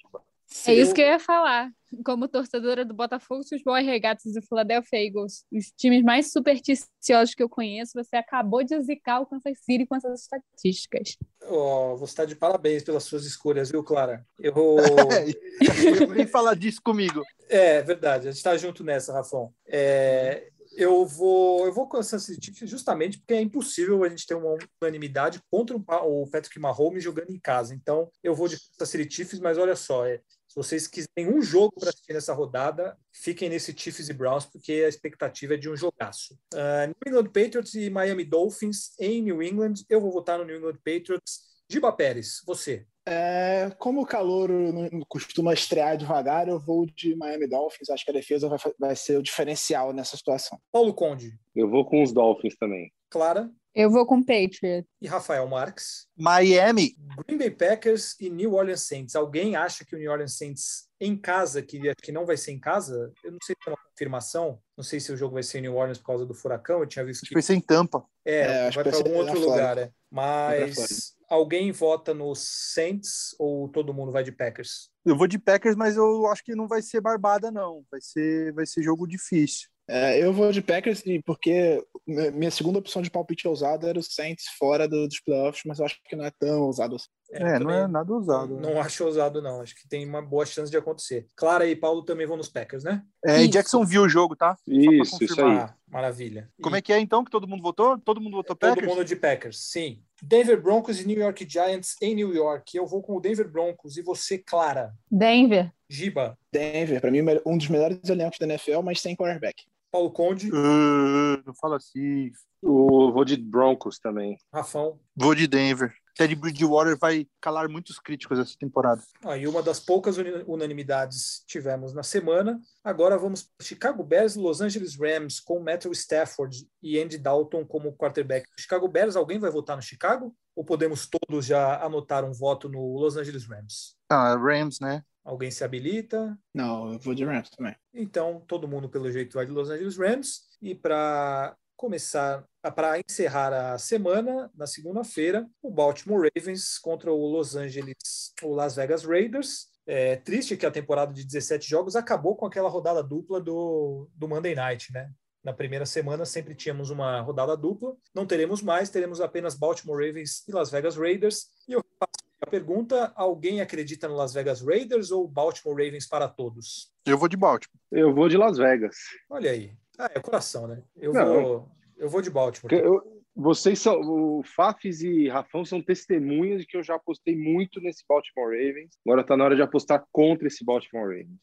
É isso que eu ia falar. Como torcedora do Botafogo, Futebol e Regatas do Philadelphia Eagles, os times mais supersticiosos que eu conheço, você acabou de zicar o Kansas City com essas estatísticas. Oh, você está de parabéns pelas suas escolhas, viu, Clara? Eu... [laughs] eu nem falar disso comigo. É, verdade. A gente está junto nessa, Rafão. É, eu vou, eu vou com o Kansas City justamente porque é impossível a gente ter uma unanimidade contra o Patrick Mahomes jogando em casa. Então, eu vou de Kansas City Chiefs, mas olha só, é, se vocês quiserem um jogo para assistir nessa rodada, fiquem nesse Chiefs e Browns, porque a expectativa é de um jogaço. Uh, New England Patriots e Miami Dolphins em New England. Eu vou votar no New England Patriots. Giba Pérez, você. É, como o calor não costuma estrear devagar, eu vou de Miami Dolphins. Acho que a defesa vai, vai ser o diferencial nessa situação. Paulo Conde. Eu vou com os Dolphins também. Clara. Eu vou com Patriot. E Rafael Marques. Miami. Green Bay Packers e New Orleans Saints. Alguém acha que o New Orleans Saints em casa, que, que não vai ser em casa? Eu não sei se é uma confirmação. Não sei se o jogo vai ser em New Orleans por causa do furacão. Eu tinha visto que. Vai ser em Tampa. É, é vai para algum outro lugar. É. Mas alguém vota no Saints ou todo mundo vai de Packers? Eu vou de Packers, mas eu acho que não vai ser barbada, não. Vai ser, vai ser jogo difícil. É, eu vou de Packers porque minha segunda opção de palpite ousado era o Saints fora do, dos playoffs, mas eu acho que não é tão ousado assim. É, não é nada ousado. Não, né? acho ousado, não. Acho que tem uma boa chance de acontecer. Clara e Paulo também vão nos Packers, né? É, Jackson viu o jogo, tá? Isso, isso aí. Ah, maravilha. Como e... é que é então que todo mundo votou? Todo mundo votou Packers? Todo mundo de Packers, sim. Denver Broncos e New York Giants em New York. Eu vou com o Denver Broncos e você, Clara. Denver. Giba. Denver, para mim, um dos melhores elencos da NFL, mas sem quarterback. Paulo Conde. Uh, não fala assim. Eu vou de Broncos também. Rafão. Vou de Denver. Ted Bridgewater vai calar muitos críticos essa temporada. Ah, e uma das poucas unanimidades tivemos na semana. Agora vamos Chicago Bears e Los Angeles Rams com Matthew Stafford e Andy Dalton como quarterback. Chicago Bears, alguém vai votar no Chicago? Ou podemos todos já anotar um voto no Los Angeles Rams? Ah, Rams, né? Alguém se habilita? Não, eu vou de Rams também. Então, todo mundo, pelo jeito, vai de Los Angeles Rams. E para começar, para encerrar a semana, na segunda-feira, o Baltimore Ravens contra o Los Angeles, o Las Vegas Raiders. É triste que a temporada de 17 jogos acabou com aquela rodada dupla do, do Monday Night, né? Na primeira semana sempre tínhamos uma rodada dupla, não teremos mais, teremos apenas Baltimore Ravens e Las Vegas Raiders. E eu passo a pergunta: alguém acredita no Las Vegas Raiders ou Baltimore Ravens para todos? Eu vou de Baltimore. Eu vou de Las Vegas. Olha aí. Ah, é coração, né? Eu, vou, eu vou de Baltimore. Eu, vocês são, o Fafis e Rafão são testemunhas de que eu já apostei muito nesse Baltimore Ravens. Agora tá na hora de apostar contra esse Baltimore Ravens.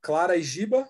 Clara e Giba?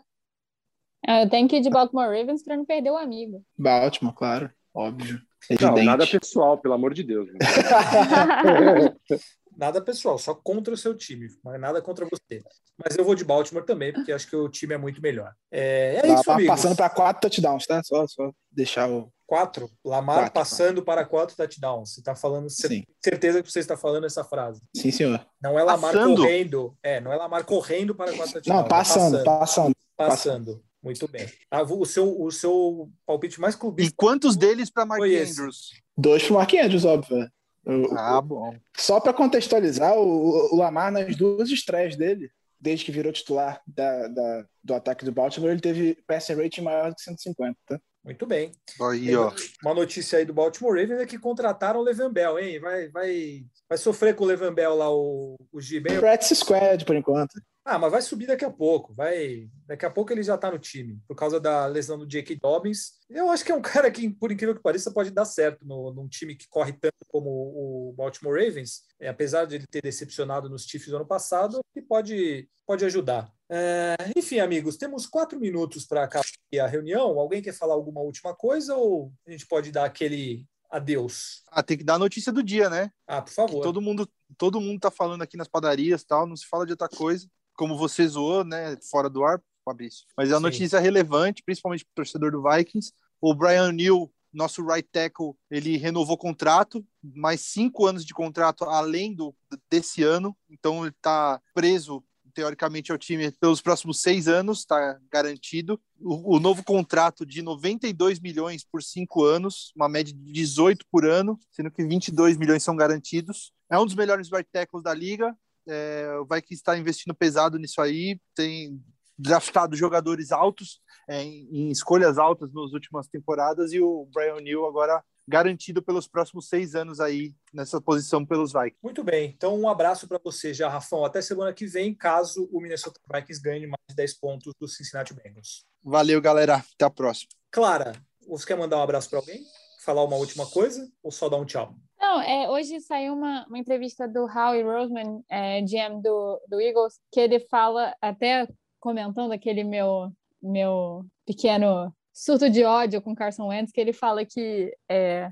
É, eu tenho que ir de Baltimore Ravens para não perder o amigo. Baltimore, claro, óbvio. Evidente. Não, nada pessoal, pelo amor de Deus. [laughs] nada pessoal, só contra o seu time, mas nada contra você. Mas eu vou de Baltimore também, porque acho que o time é muito melhor. É, é isso, amigos. Passando para quatro touchdowns, tá? Só, só deixar o. Quatro? Lamar quatro, passando quatro. para quatro touchdowns. Você está falando, Sim. certeza que você está falando essa frase. Sim, senhor. Não é Lamar passando. correndo. É, não é Lamar correndo para quatro touchdowns. Não, passando, é passando. Passando. passando. Muito bem. Ah, o, seu, o seu palpite mais clubista. E quantos deles para Mark Andrews? Dois para Mark Andrews, óbvio. O, ah, bom. Só para contextualizar, o, o, Lamar, nas duas estreias dele, desde que virou titular da, da, do ataque do Baltimore, ele teve passing rating maior do que 150. Tá? Muito bem. Aí, ó. Uma notícia aí do Baltimore Ravens é que contrataram o Levan Bell, hein? Vai, vai, vai sofrer com o Levan Bell lá, o, o G. Practice squad, por enquanto. Ah, mas vai subir daqui a pouco. Vai, daqui a pouco ele já está no time por causa da lesão do J.K. Dobbins. Eu acho que é um [laughs] cara que, por incrível que pareça, pode dar certo no, num time que corre tanto como o Baltimore Ravens. É, apesar de ele ter decepcionado nos Chiefs no ano passado, ele pode, pode ajudar. É, enfim, amigos, temos quatro minutos para acabar a reunião. Alguém quer falar alguma última coisa ou a gente pode dar aquele adeus? Ah, tem que dar a notícia do dia, né? Ah, por favor. Que todo mundo, todo mundo tá falando aqui nas padarias, tal. Não se fala de outra coisa como você zoou, né, fora do ar, Fabrício. Mas é uma Sim. notícia relevante, principalmente para o torcedor do Vikings. O Brian Neal, nosso right tackle, ele renovou contrato, mais cinco anos de contrato além do desse ano. Então ele está preso teoricamente ao time pelos próximos seis anos, está garantido. O, o, novo contrato de 92 milhões por cinco anos, uma média de 18 por ano, sendo que 22 milhões são garantidos. É um dos melhores right tackles da liga, é, o Vikings está investindo pesado nisso aí, tem draftado jogadores altos, é, em, escolhas altas nas últimas temporadas, e o Brian Neal agora garantido pelos próximos seis anos aí nessa posição pelos Vikings. Muito bem, então um abraço para você já, Rafão. Até semana que vem, caso o Minnesota Vikings ganhe mais de 10 pontos do Cincinnati Bengals. Valeu, galera. Até a próxima. Clara, você quer mandar um abraço para alguém? Falar uma última coisa ou só dar um tchau? Não, é, hoje saiu uma, uma entrevista do Howie Roseman, é, GM do, do Eagles, que ele fala, até comentando aquele meu, meu pequeno surto de ódio com Carson Wentz, que ele fala que é,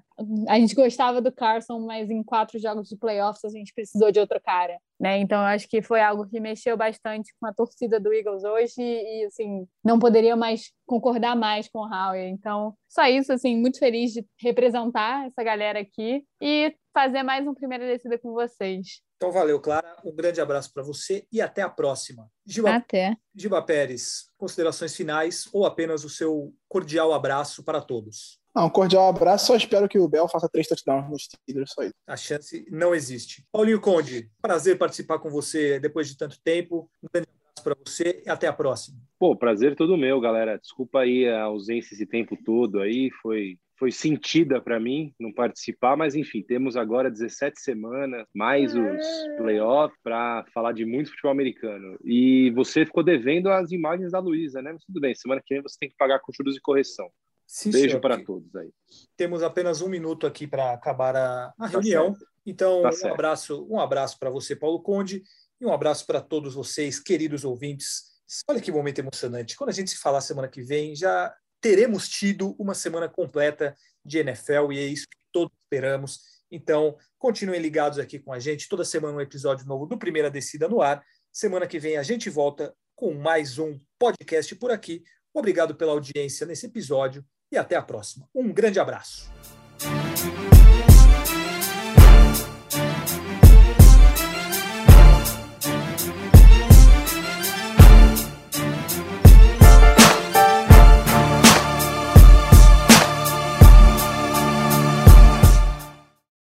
a gente gostava do Carson, mas em quatro jogos de playoffs a gente precisou de outro cara, né? Então eu acho que foi algo que mexeu bastante com a torcida do Eagles hoje e assim não poderia mais concordar mais com o Howie. Então só isso, assim, muito feliz de representar essa galera aqui e fazer mais um primeira descida com vocês. Então, valeu, Clara. Um grande abraço para você e até a próxima. Giba, até. Giba Pérez, considerações finais ou apenas o seu cordial abraço para todos? Não, um cordial abraço. Só espero que o Bel faça três touchdowns nos Steelers, só isso. A chance não existe. Paulinho Conde, prazer participar com você depois de tanto tempo. Um grande abraço para você e até a próxima. Pô, prazer todo meu, galera. Desculpa aí a ausência esse tempo todo aí. Foi foi sentida para mim não participar, mas enfim, temos agora 17 semanas, mais os playoffs, para falar de muito futebol americano. E você ficou devendo as imagens da Luísa, né? Mas tudo bem, semana que vem você tem que pagar com juros e correção. Sim, Beijo senhor. para todos aí. Temos apenas um minuto aqui para acabar a, a tá reunião. Certo. Então, tá um certo. abraço, um abraço para você, Paulo Conde, e um abraço para todos vocês, queridos ouvintes. Olha que momento emocionante. Quando a gente se falar semana que vem, já teremos tido uma semana completa de NFL e é isso que todos esperamos. Então, continuem ligados aqui com a gente. Toda semana um episódio novo do Primeira Descida no ar. Semana que vem a gente volta com mais um podcast por aqui. Obrigado pela audiência nesse episódio e até a próxima. Um grande abraço.